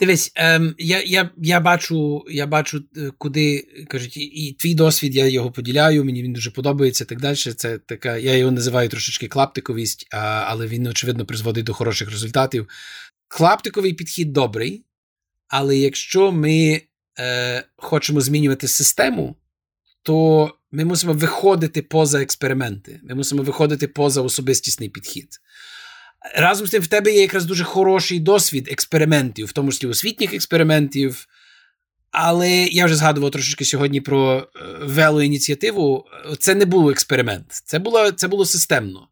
Дивись, ем, я я, я бачу, я бачу, е, куди кажуть, і, і твій досвід, я його поділяю, мені він дуже подобається. Так далі. Це така, я його називаю трошечки клаптиковість, а, але він, очевидно, призводить до хороших результатів. Клаптиковий підхід добрий, але якщо ми е, хочемо змінювати систему, то ми мусимо виходити поза експерименти. Ми мусимо виходити поза особистісний підхід. Разом з тим, в тебе є якраз дуже хороший досвід експериментів, в тому числі освітніх експериментів. Але я вже згадував трошечки сьогодні про е, велоініціативу. Це не було експеримент, це було, це було системно.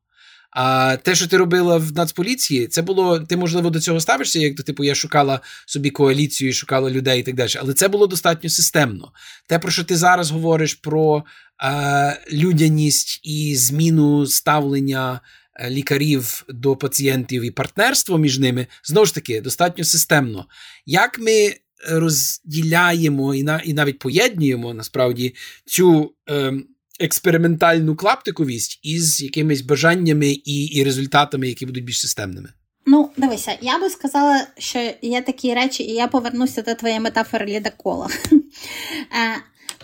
А те, що ти робила в Нацполіції, це було. Ти, можливо, до цього ставишся, як до типу я шукала собі коаліцію, шукала людей і так далі. Але це було достатньо системно. Те, про що ти зараз говориш про е, людяність і зміну ставлення лікарів до пацієнтів і партнерство між ними, знову ж таки, достатньо системно. Як ми розділяємо і і навіть поєднуємо насправді цю. Е, експериментальну клаптиковість із якимись бажаннями і і результатами, які будуть більш системними. Ну, дивися, я би сказала, що є такі речі, і я повернуся до твоєї метафори лідокола. [laughs]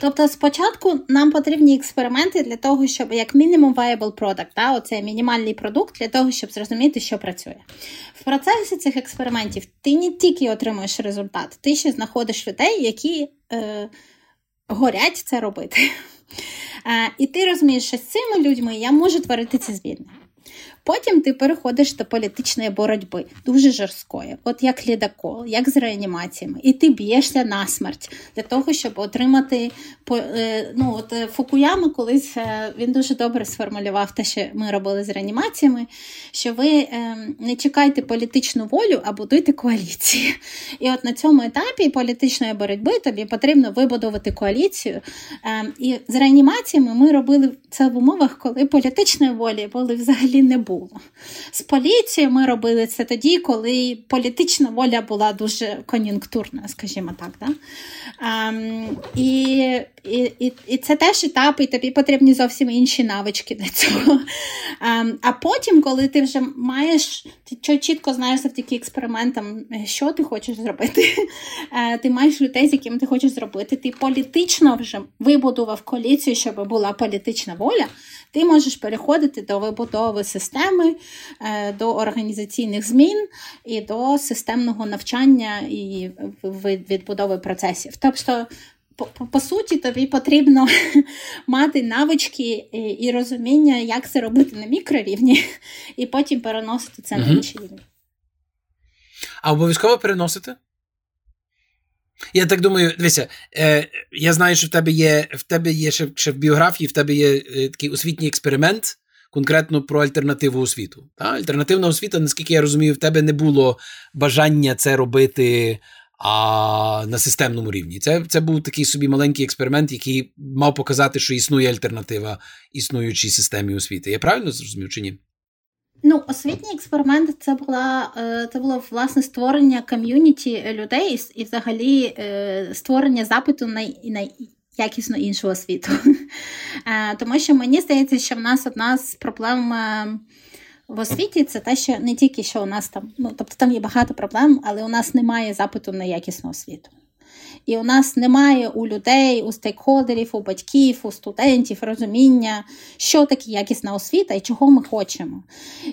Тобто, спочатку нам потрібні експерименти для того, щоб як мінімум viable product, да, оцей мінімальний продукт для того, щоб зрозуміти, що працює. В процесі цих експериментів ти не тільки отримуєш результат, ти ще знаходиш людей, які е, горять це робити. [laughs] Е, і ти розумієш, що з цими людьми я можу творити ці зміни. Потім ти переходиш до політичної боротьби, дуже жорсткої, от як лідокол, як з реанімаціями, і ти б'єшся на смерть для того, щоб отримати е, ну от е, Фукуяма колись е, він дуже добре сформулював те, що ми робили з реанімаціями, що ви не чекайте політичну волю, а будуйте коаліції. І от на цьому етапі політичної боротьби тобі потрібно вибудувати коаліцію. І з реанімаціями ми робили це в умовах, коли політичної волі були взагалі не було було. З поліцією ми робили це тоді, коли політична воля була дуже кон'юнктурна, скажімо так. Да? А, і, і, і це теж етап, і тобі потрібні зовсім інші навички для цього. А, а потім, коли ти вже маєш, ти чітко знаєш завдяки експериментам, що ти хочеш зробити, ти маєш людей, з якими ти хочеш зробити, ти політично вже вибудував коаліцію, щоб була політична воля ти можеш переходити до вибудови системи, е, до організаційних змін і до системного навчання і відбудови процесів. Тобто, по, по суті, тобі потрібно [laughs] мати навички і, і розуміння, як це робити на мікрорівні, [laughs] і потім переносити це угу. на інші рівні. А обов'язково переносити? Я так думаю, дивися, е, я знаю, що в тебе є в тебе є ще, ще в біографії, в тебе є е, такий освітній експеримент конкретно про альтернативу освіту. Та? Альтернативна освіта, наскільки я розумію, в тебе не було бажання це робити а, на системному рівні. Це це був такий собі маленький експеримент, який мав показати, що існує альтернатива існуючій системі освіти. Я правильно зрозумів чи ні? Ну, освітній експеримент це була е, це було власне створення ком'юніті людей і взагалі е, створення запиту на на якісно іншу освіту. [laughs] Е, тому що мені здається, що в нас одна з проблем в освіті це те, що не тільки що у нас там, ну тобто там є багато проблем, але у нас немає запиту на якісну освіту. І у нас немає у людей, у стейкхолдерів, у батьків, у студентів розуміння, що таке якісна освіта і чого ми хочемо.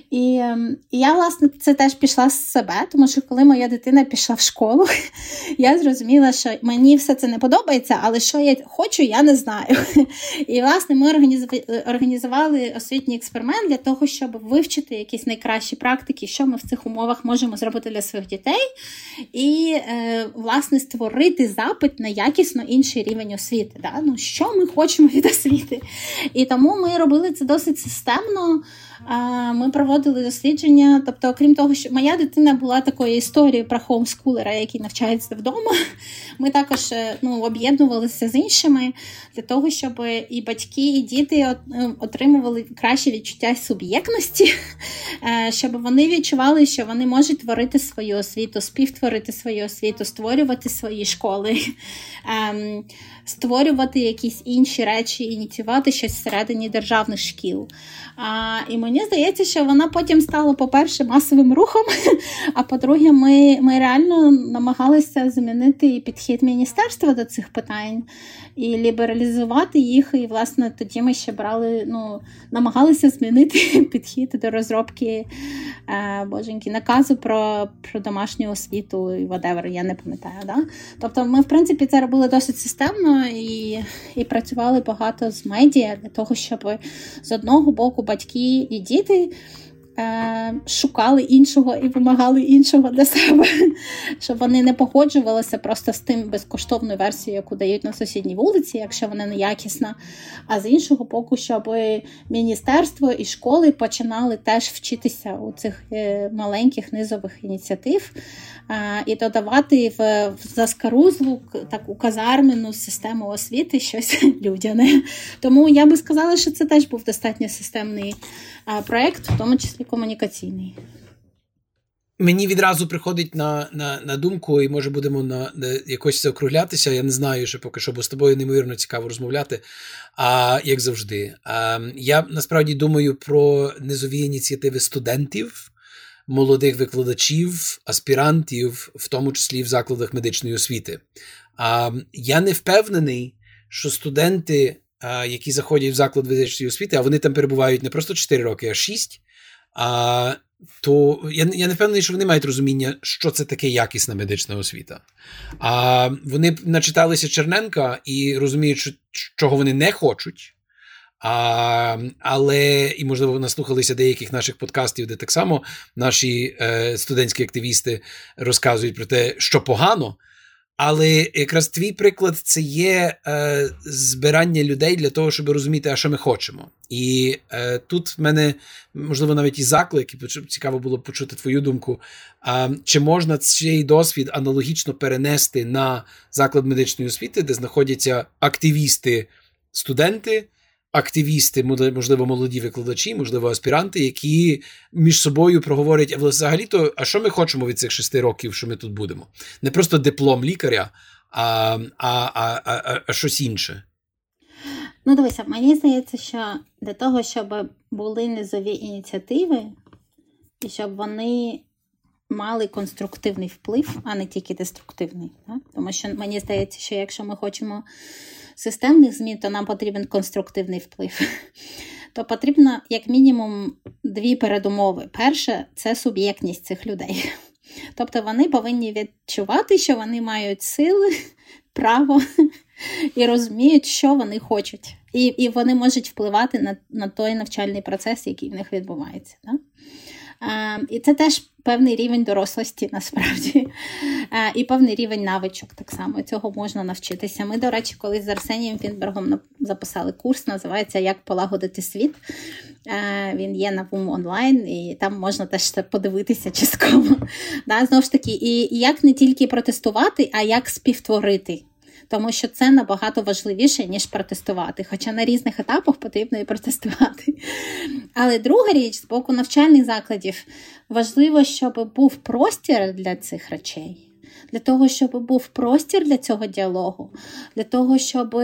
І, ем, і я, власне, це теж пішла з себе, тому що коли моя дитина пішла в школу, [laughs] я зрозуміла, що мені все це не подобається, але що я хочу, я не знаю. І, власне, ми організували освітній експеримент для того, щоб вивчити якісь найкращі практики, що ми в цих умовах можемо зробити для своїх дітей, і, е, власне, створити запит на якісно інший рівень освіти. Да? Ну, Що ми хочемо від освіти? І тому ми робили це досить системно. Ми проводили дослідження. Тобто, окрім того, що моя дитина була такою історією про хоумскулера, який навчається вдома. Ми також е, ну, об'єднувалися з іншими для того, щоб і батьки, і діти е, отримували краще відчуття суб'єктності, [laughs] е, щоб вони відчували, що вони можуть творити свою освіту, співтворити свою освіту, створювати свої школи. Створювати якісь інші речі, ініціювати щось всередині державних шкіл. А, І мені здається, що вона потім стала, по-перше, масовим рухом. [laughs] А по-друге, ми ми реально намагалися змінити підхід міністерства до цих питань і лібералізувати їх. І, власне, тоді ми ще брали, ну, намагалися змінити [laughs] підхід до розробки е, боженьки, наказу про про домашню освіту і whatever, я не пам'ятаю. Да? Тобто, ми, в принципі, це робили досить системно і, і працювали багато з медіа для того, щоб з одного боку батьки і діти. Е, шукали іншого і вимагали іншого для себе, [laughs] щоб вони не погоджувалися просто з тим безкоштовною версією, яку дають на сусідній вулиці, якщо вона не якісна. А з іншого боку, щоб міністерство і школи починали теж вчитися у цих е, маленьких низових ініціатив і додавати в, в заскарузлу таку казармену систему освіти щось [laughs] людяне. Тому я би сказала, що це теж був достатньо системний проєкт, в тому числі комунікаційний. Мені відразу приходить на на, на думку, і може будемо на, на якось заокруглятися. Я не знаю, що поки що, бо з тобою неймовірно цікаво розмовляти. А як завжди, А, я насправді думаю про низові ініціативи студентів, молодих викладачів, аспірантів, в тому числі в закладах медичної освіти. А я не впевнений, що студенти, які заходять в заклад медичної освіти, а вони там перебувають не просто 4 роки, а 6, а, то я я не впевнений, що вони мають розуміння, що це таке якісна медична освіта. А вони начиталися Черненка і розуміють, що, чого вони не хочуть. А, Але і, можливо, наслухалися деяких наших подкастів, де так само наші е, студентські активісти розказують про те, що погано. Але якраз твій приклад це є е, збирання людей для того, щоб розуміти, а що ми хочемо. І е, тут в мене можливо навіть і заклик, і цікаво було почути твою думку. Е, Чи можна цей досвід аналогічно перенести на заклад медичної освіти, де знаходяться активісти, студенти? Активісти, можливо, молоді викладачі, можливо, аспіранти, які між собою проговорять, а взагалі то, а що ми хочемо від цих шести років, що ми тут будемо? Не просто диплом лікаря, а, а, а, а, а щось інше. Ну, дивися, мені здається, що для того, щоб були низові ініціативи, і щоб вони мали конструктивний вплив, а не тільки деструктивний. Так? Тому що мені здається, що якщо ми хочемо системних змін, то нам потрібен конструктивний вплив. [laughs] То потрібно, як мінімум, дві передумови. Перше це суб'єктність цих людей. [laughs] Тобто вони повинні відчувати, що вони мають сили, [laughs] право і розуміють, що вони хочуть. І і вони можуть впливати на на той навчальний процес, який в них відбувається. Да? І це теж певний рівень дорослості насправді, і певний рівень навичок так само. Цього можна навчитися. Ми, до речі, колись з Арсенієм Фінбергом записали курс, називається Як полагодити світ. Він є на ВУМ онлайн, і там можна теж подивитися частково. [laughs] Да, Знову ж таки, і як не тільки протестувати, а як співтворити тому що це набагато важливіше, ніж протестувати. Хоча на різних етапах потрібно і протестувати. Але друга річ, з боку навчальних закладів, важливо, щоб був простір для цих речей. Для того, щоб був простір для цього діалогу, для того, щоб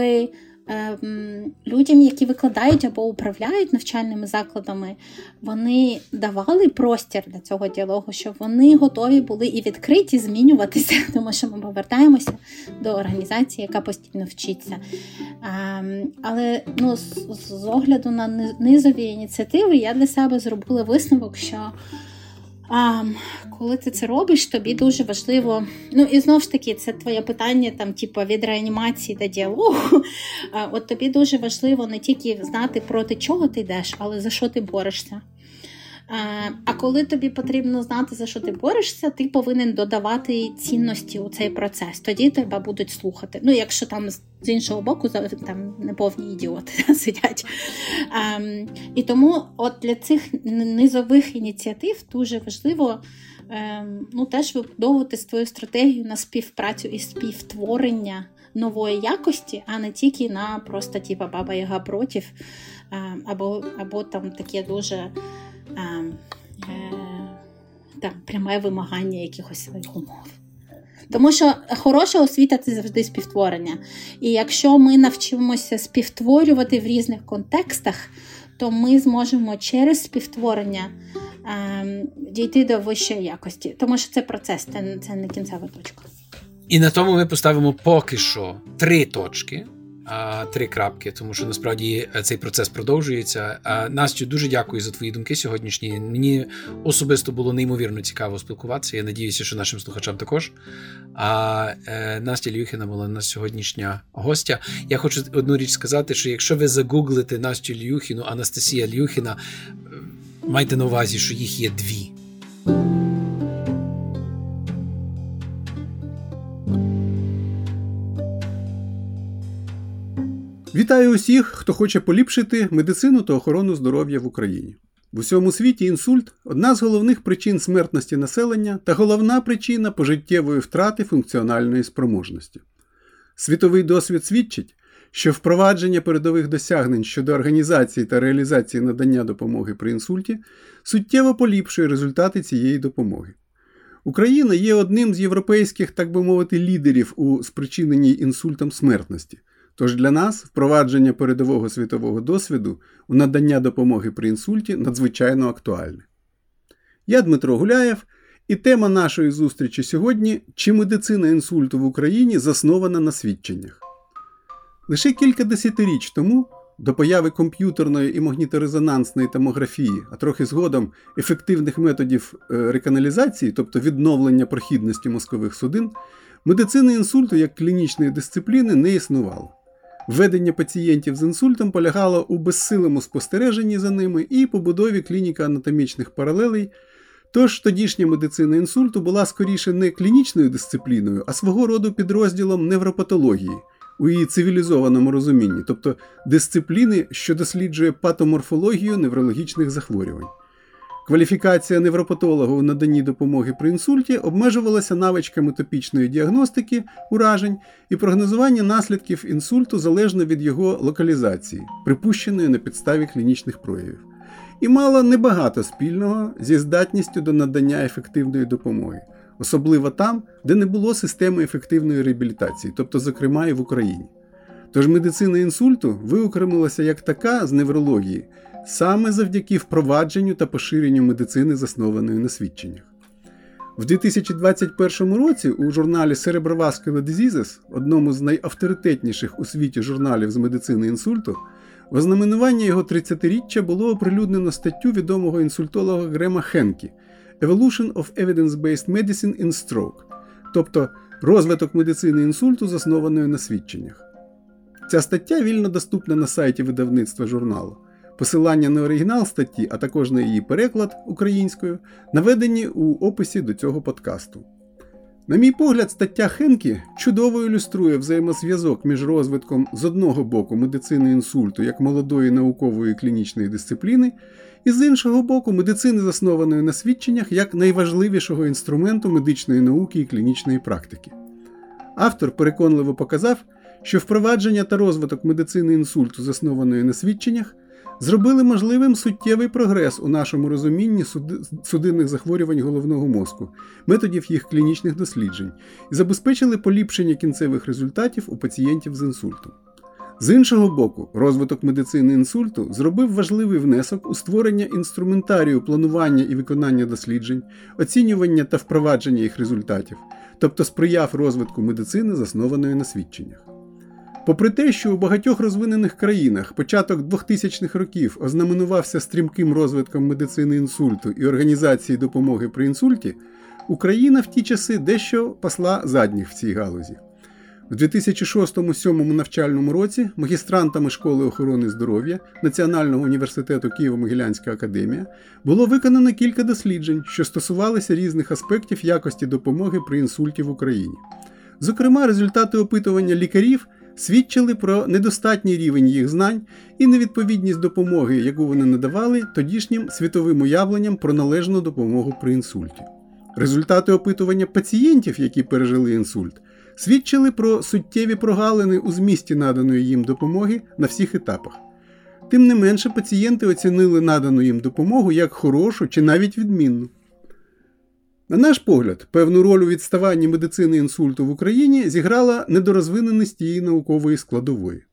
людям, які викладають або управляють навчальними закладами, вони давали простір для цього діалогу, щоб вони готові були і відкриті змінюватися, [laughs] тому що ми повертаємося до організації, яка постійно вчиться. Ем, але ну, з огляду на низові ініціативи я для себе зробила висновок, що а, Коли ти це робиш, тобі дуже важливо. Ну і знову ж таки, це твоє питання там, типу, від реанімації до діалогу. От тобі дуже важливо не тільки знати, проти чого ти йдеш, але за що ти борешся. А коли тобі потрібно знати, за що ти борешся, ти повинен додавати цінності у цей процес. Тоді тебе будуть слухати. Ну, якщо там з іншого боку там неповні ідіоти [laughs] сидять. А, І тому от для цих низових ініціатив дуже важливо ем, ну, теж вибудовувати свою стратегію на співпрацю і співтворення. Нової якості, а не тільки на просто типа баба яга проти, ем, або або там таке дуже е, там, пряме вимагання якихось своїх умов. Тому що хороша освіта це завжди співтворення. І якщо ми навчимося співтворювати в різних контекстах, то ми зможемо через співтворення е, дійти до вищої якості. Тому що це процес, це, це не кінцева точка. І на тому ми поставимо поки що три точки три крапки, тому що насправді е, цей процес продовжується. Настю, дуже дякую за твої думки сьогоднішні. Мені особисто було неймовірно цікаво спілкуватися. Я надіюся, що нашим слухачам також. А е, Настя Люхіна була на сьогоднішня гостя. Я хочу одну річ сказати: що якщо ви загуглите Настю Люхіну, Анастасія Люхіна, е, майте на увазі, що їх є дві. Вітаю усіх, хто хоче поліпшити медицину та охорону здоров'я в Україні. В усьому світі інсульт одна з головних причин смертності населення та головна причина пожиттєвої втрати функціональної спроможності. Світовий досвід свідчить, що впровадження передових досягнень щодо організації та реалізації надання допомоги при інсульті суттєво поліпшує результати цієї допомоги. Україна є одним з європейських, так би мовити, лідерів у спричиненні інсультом смертності. Тож для нас впровадження передового світового досвіду у надання допомоги при інсульті надзвичайно актуальне. Я Дмитро Гуляєв, і тема нашої зустрічі сьогодні чи медицина інсульту в Україні заснована на свідченнях. Лише кілька десятиріч тому, до появи комп'ютерної і магніторезонансної томографії, а трохи згодом ефективних методів е, реканалізації, тобто відновлення прохідності мозкових судин, медицини інсульту як клінічної дисципліни не існувало. Введення пацієнтів з інсультом полягало у безсилому спостереженні за ними і побудові клініка анатомічних паралелей. Тож тодішня медицина інсульту була скоріше не клінічною дисципліною, а свого роду підрозділом невропатології у її цивілізованому розумінні, тобто дисципліни, що досліджує патоморфологію неврологічних захворювань. Кваліфікація невропатолога у наданні допомоги при інсульті обмежувалася навичками топічної діагностики, уражень і прогнозування наслідків інсульту залежно від його локалізації, припущеної на підставі клінічних проявів, і мала небагато спільного зі здатністю до надання ефективної допомоги, особливо там, де не було системи ефективної реабілітації, тобто, зокрема, і в Україні. Тож медицина інсульту виокремилася як така з неврології саме завдяки впровадженню та поширенню медицини, заснованої на свідченнях. В 2021 році у журналі Cerebrovascular Diseases, одному з найавторитетніших у світі журналів з медицини інсульту, в ознаменування його 30-річчя було оприлюднено статтю відомого інсультолога Грема Хенкі Evolution of Evidence-Based Medicine in Stroke, тобто розвиток медицини інсульту, заснованої на свідченнях. Ця стаття вільно доступна на сайті видавництва журналу. Посилання на оригінал статті, а також на її переклад українською, наведені у описі до цього подкасту. На мій погляд, стаття Хенкі чудово ілюструє взаємозв'язок між розвитком з одного боку медицини інсульту як молодої наукової клінічної дисципліни, і з іншого боку, медицини, заснованої на свідченнях як найважливішого інструменту медичної науки і клінічної практики. Автор переконливо показав, що впровадження та розвиток медицини інсульту, заснованої на свідченнях, зробили можливим суттєвий прогрес у нашому розумінні судинних захворювань головного мозку, методів їх клінічних досліджень і забезпечили поліпшення кінцевих результатів у пацієнтів з інсультом. З іншого боку, розвиток медицини інсульту зробив важливий внесок у створення інструментарію планування і виконання досліджень, оцінювання та впровадження їх результатів, тобто сприяв розвитку медицини, заснованої на свідченнях. Попри те, що у багатьох розвинених країнах початок 2000-х років ознаменувався стрімким розвитком медицини інсульту і організації допомоги при інсульті, Україна в ті часи дещо пасла задніх в цій галузі. В 2006-2007 навчальному році магістрантами школи охорони здоров'я Національного університету Києво-Могилянська академія було виконано кілька досліджень, що стосувалися різних аспектів якості допомоги при інсульті в Україні. Зокрема, результати опитування лікарів свідчили про недостатній рівень їх знань і невідповідність допомоги, яку вони надавали тодішнім світовим уявленням про належну допомогу при інсульті. Результати опитування пацієнтів, які пережили інсульт, свідчили про суттєві прогалини у змісті наданої їм допомоги на всіх етапах. Тим не менше, пацієнти оцінили надану їм допомогу як хорошу чи навіть відмінну. На наш погляд, певну роль у відставанні медицини інсульту в Україні зіграла недорозвиненість її наукової складової.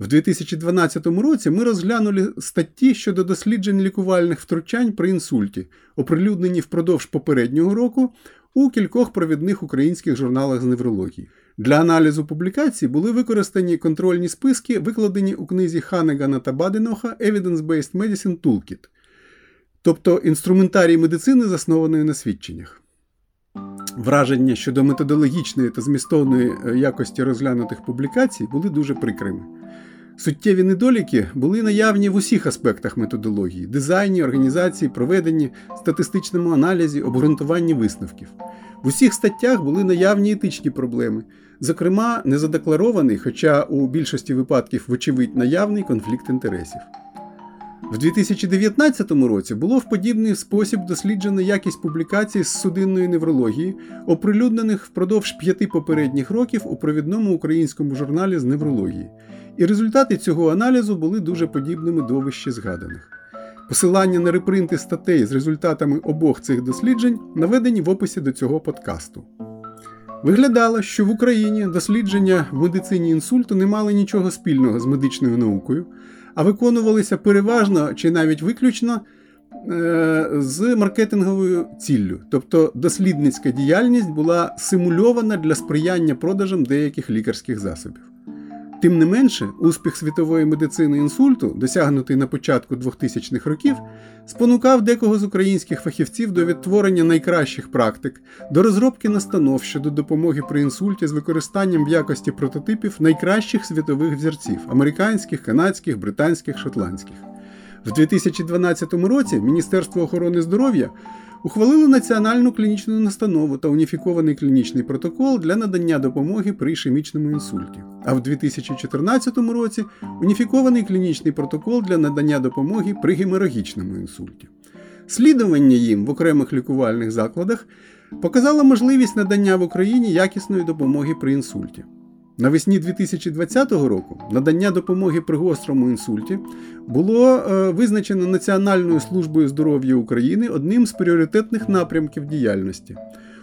В 2012 році ми розглянули статті щодо досліджень лікувальних втручань при інсульті, оприлюднені впродовж попереднього року у кількох провідних українських журналах з неврології. Для аналізу публікацій були використані контрольні списки, викладені у книзі Ханегана та Баденоха Evidence-Based Medicine Toolkit – тобто інструментарій медицини, заснованої на свідченнях. Враження щодо методологічної та змістовної е, якості розглянутих публікацій були дуже прикрими. Суттєві недоліки були наявні в усіх аспектах методології дизайні, організації, проведенні, статистичному аналізі, обґрунтуванні висновків. В усіх статтях були наявні етичні проблеми, зокрема, незадекларований, хоча у більшості випадків, вочевидь, наявний конфлікт інтересів. В 2019 році було в подібний спосіб досліджена якість публікацій з судинної неврології, оприлюднених впродовж п'яти попередніх років у провідному українському журналі з неврології, і результати цього аналізу були дуже подібними до вище згаданих. Посилання на репринти статей з результатами обох цих досліджень наведені в описі до цього подкасту. Виглядало, що в Україні дослідження в медицині інсульту не мали нічого спільного з медичною наукою а виконувалися переважно чи навіть виключно е, з маркетинговою ціллю. Тобто дослідницька діяльність була симульована для сприяння продажам деяких лікарських засобів. Тим не менше, успіх світової медицини інсульту, досягнутий на початку 2000-х років, спонукав декого з українських фахівців до відтворення найкращих практик, до розробки настанов щодо допомоги при інсульті з використанням в якості прототипів найкращих світових взірців американських, канадських, британських, шотландських. В 2012 році Міністерство охорони здоров'я ухвалило національну клінічну настанову та уніфікований клінічний протокол для надання допомоги при ішемічному інсульті. А в 2014 році уніфікований клінічний протокол для надання допомоги при геморагічному інсульті. Слідування їм в окремих лікувальних закладах показало можливість надання в Україні якісної допомоги при інсульті. Навесні 2020 року надання допомоги при гострому інсульті було е, визначено Національною службою здоров'я України одним з пріоритетних напрямків діяльності.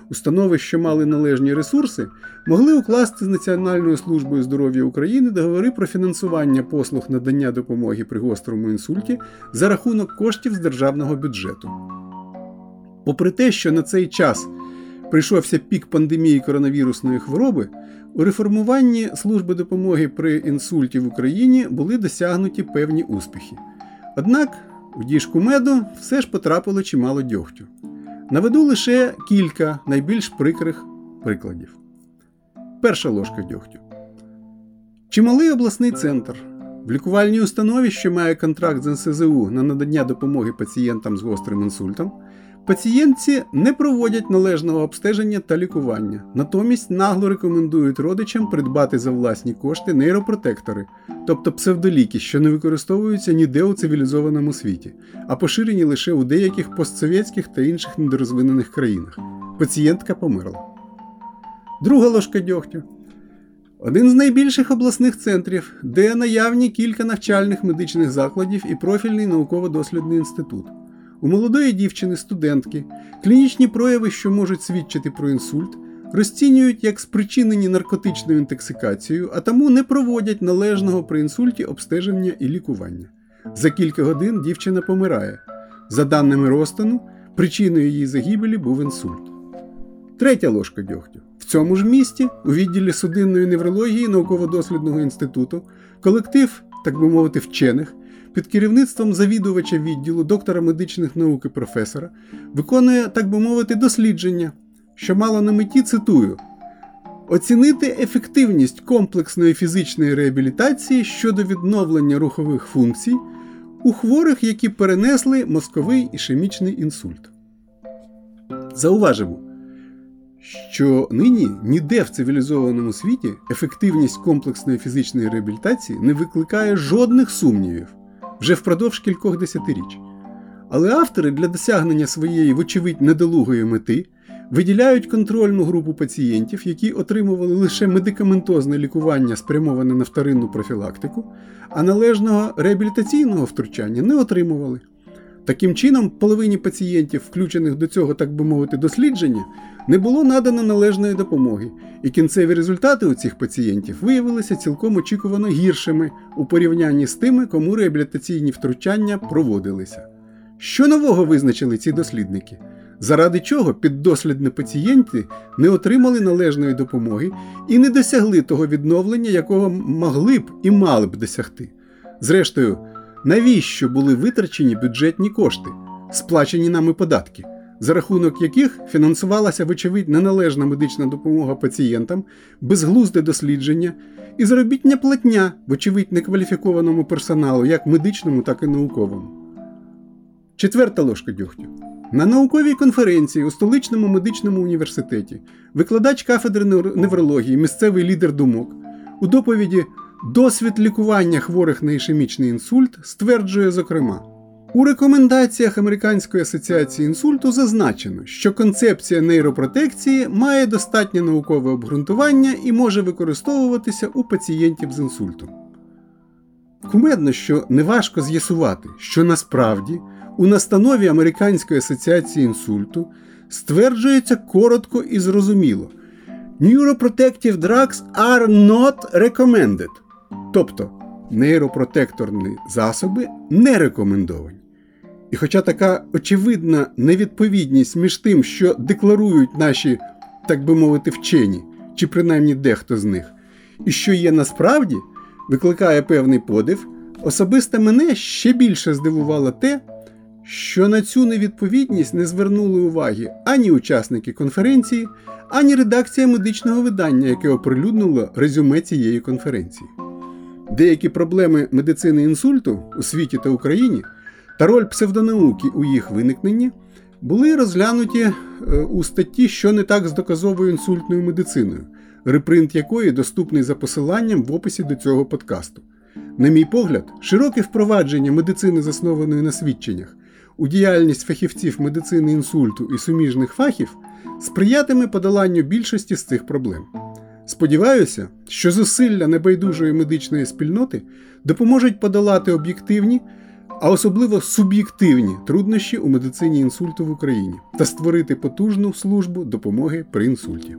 Установи, що мали належні ресурси, могли укласти з Національною службою здоров'я України договори про фінансування послуг надання допомоги при гострому інсульті за рахунок коштів з державного бюджету. Попри те, що на цей час прийшовся пік пандемії коронавірусної хвороби, у реформуванні служби допомоги при інсульті в Україні були досягнуті певні успіхи. Однак у діжку меду все ж потрапило чимало дьогтю. Наведу лише кілька найбільш прикрих прикладів. Перша ложка дьогтю. Чималий обласний центр. В лікувальній установі, що має контракт з НСЗУ на надання допомоги пацієнтам з гострим інсультом, Пацієнтці не проводять належного обстеження та лікування, натомість нагло рекомендують родичам придбати за власні кошти нейропротектори, тобто псевдоліки, що не використовуються ніде у цивілізованому світі, а поширені лише у деяких постсовєтських та інших недорозвинених країнах. Пацієнтка померла. Друга ложка дьогтю. Один з найбільших обласних центрів, де наявні кілька навчальних медичних закладів і профільний науково-дослідний інститут. У молодої дівчини, студентки, клінічні прояви, що можуть свідчити про інсульт, розцінюють як спричинені наркотичною інтоксикацією, а тому не проводять належного при інсульті обстеження і лікування. За кілька годин дівчина помирає. За даними розтану, причиною її загибелі був інсульт. Третя ложка дьогтю. В цьому ж місті, у відділі судинної неврології науково-дослідного інституту, колектив, так би мовити, вчених під керівництвом завідувача відділу доктора медичних наук і професора виконує, так би мовити, дослідження, що мало на меті цитую. Оцінити ефективність комплексної фізичної реабілітації щодо відновлення рухових функцій у хворих, які перенесли мозковий ішемічний інсульт. Зауважимо, що нині ніде в цивілізованому світі ефективність комплексної фізичної реабілітації не викликає жодних сумнівів вже впродовж кількох десятиріч. Але автори для досягнення своєї, вочевидь, недолугої мети виділяють контрольну групу пацієнтів, які отримували лише медикаментозне лікування, спрямоване на вторинну профілактику, а належного реабілітаційного втручання не отримували. Таким чином, половині пацієнтів, включених до цього, так би мовити, дослідження, не було надано належної допомоги, і кінцеві результати у цих пацієнтів виявилися цілком очікувано гіршими у порівнянні з тими, кому реабілітаційні втручання проводилися. Що нового визначили ці дослідники? Заради чого піддослідні пацієнти не отримали належної допомоги і не досягли того відновлення, якого могли б і мали б досягти. Зрештою, навіщо були витрачені бюджетні кошти, сплачені нами податки, за рахунок яких фінансувалася, вочевидь, неналежна медична допомога пацієнтам, безглузде дослідження і заробітня платня, вочевидь, некваліфікованому персоналу, як медичному, так і науковому. Четверта ложка дьогтю. На науковій конференції у столичному медичному університеті викладач кафедри неврології, місцевий лідер думок у доповіді Досвід лікування хворих на ішемічний інсульт стверджує, зокрема, у рекомендаціях Американської асоціації інсульту зазначено, що концепція нейропротекції має достатнє наукове обґрунтування і може використовуватися у пацієнтів з інсультом. Кумедно, що неважко з'ясувати, що насправді у настанові Американської асоціації інсульту стверджується коротко і зрозуміло. Neuroprotective drugs are not recommended. Тобто нейропротекторні засоби не рекомендовані. І хоча така очевидна невідповідність між тим, що декларують наші, так би мовити, вчені, чи принаймні дехто з них, і що є насправді, викликає певний подив, особисто мене ще більше здивувало те, що на цю невідповідність не звернули уваги ані учасники конференції, ані редакція медичного видання, яке оприлюднило резюме цієї конференції. Деякі проблеми медицини інсульту у світі та Україні та роль псевдонауки у їх виникненні були розглянуті е, у статті, що не так з доказовою інсультною медициною, репринт якої доступний за посиланням в описі до цього подкасту. На мій погляд, широке впровадження медицини, заснованої на свідченнях, у діяльність фахівців медицини інсульту і суміжних фахів сприятиме подоланню більшості з цих проблем. Сподіваюся, що зусилля небайдужої медичної спільноти допоможуть подолати об'єктивні, а особливо суб'єктивні труднощі у медицині інсульту в Україні та створити потужну службу допомоги при інсульті.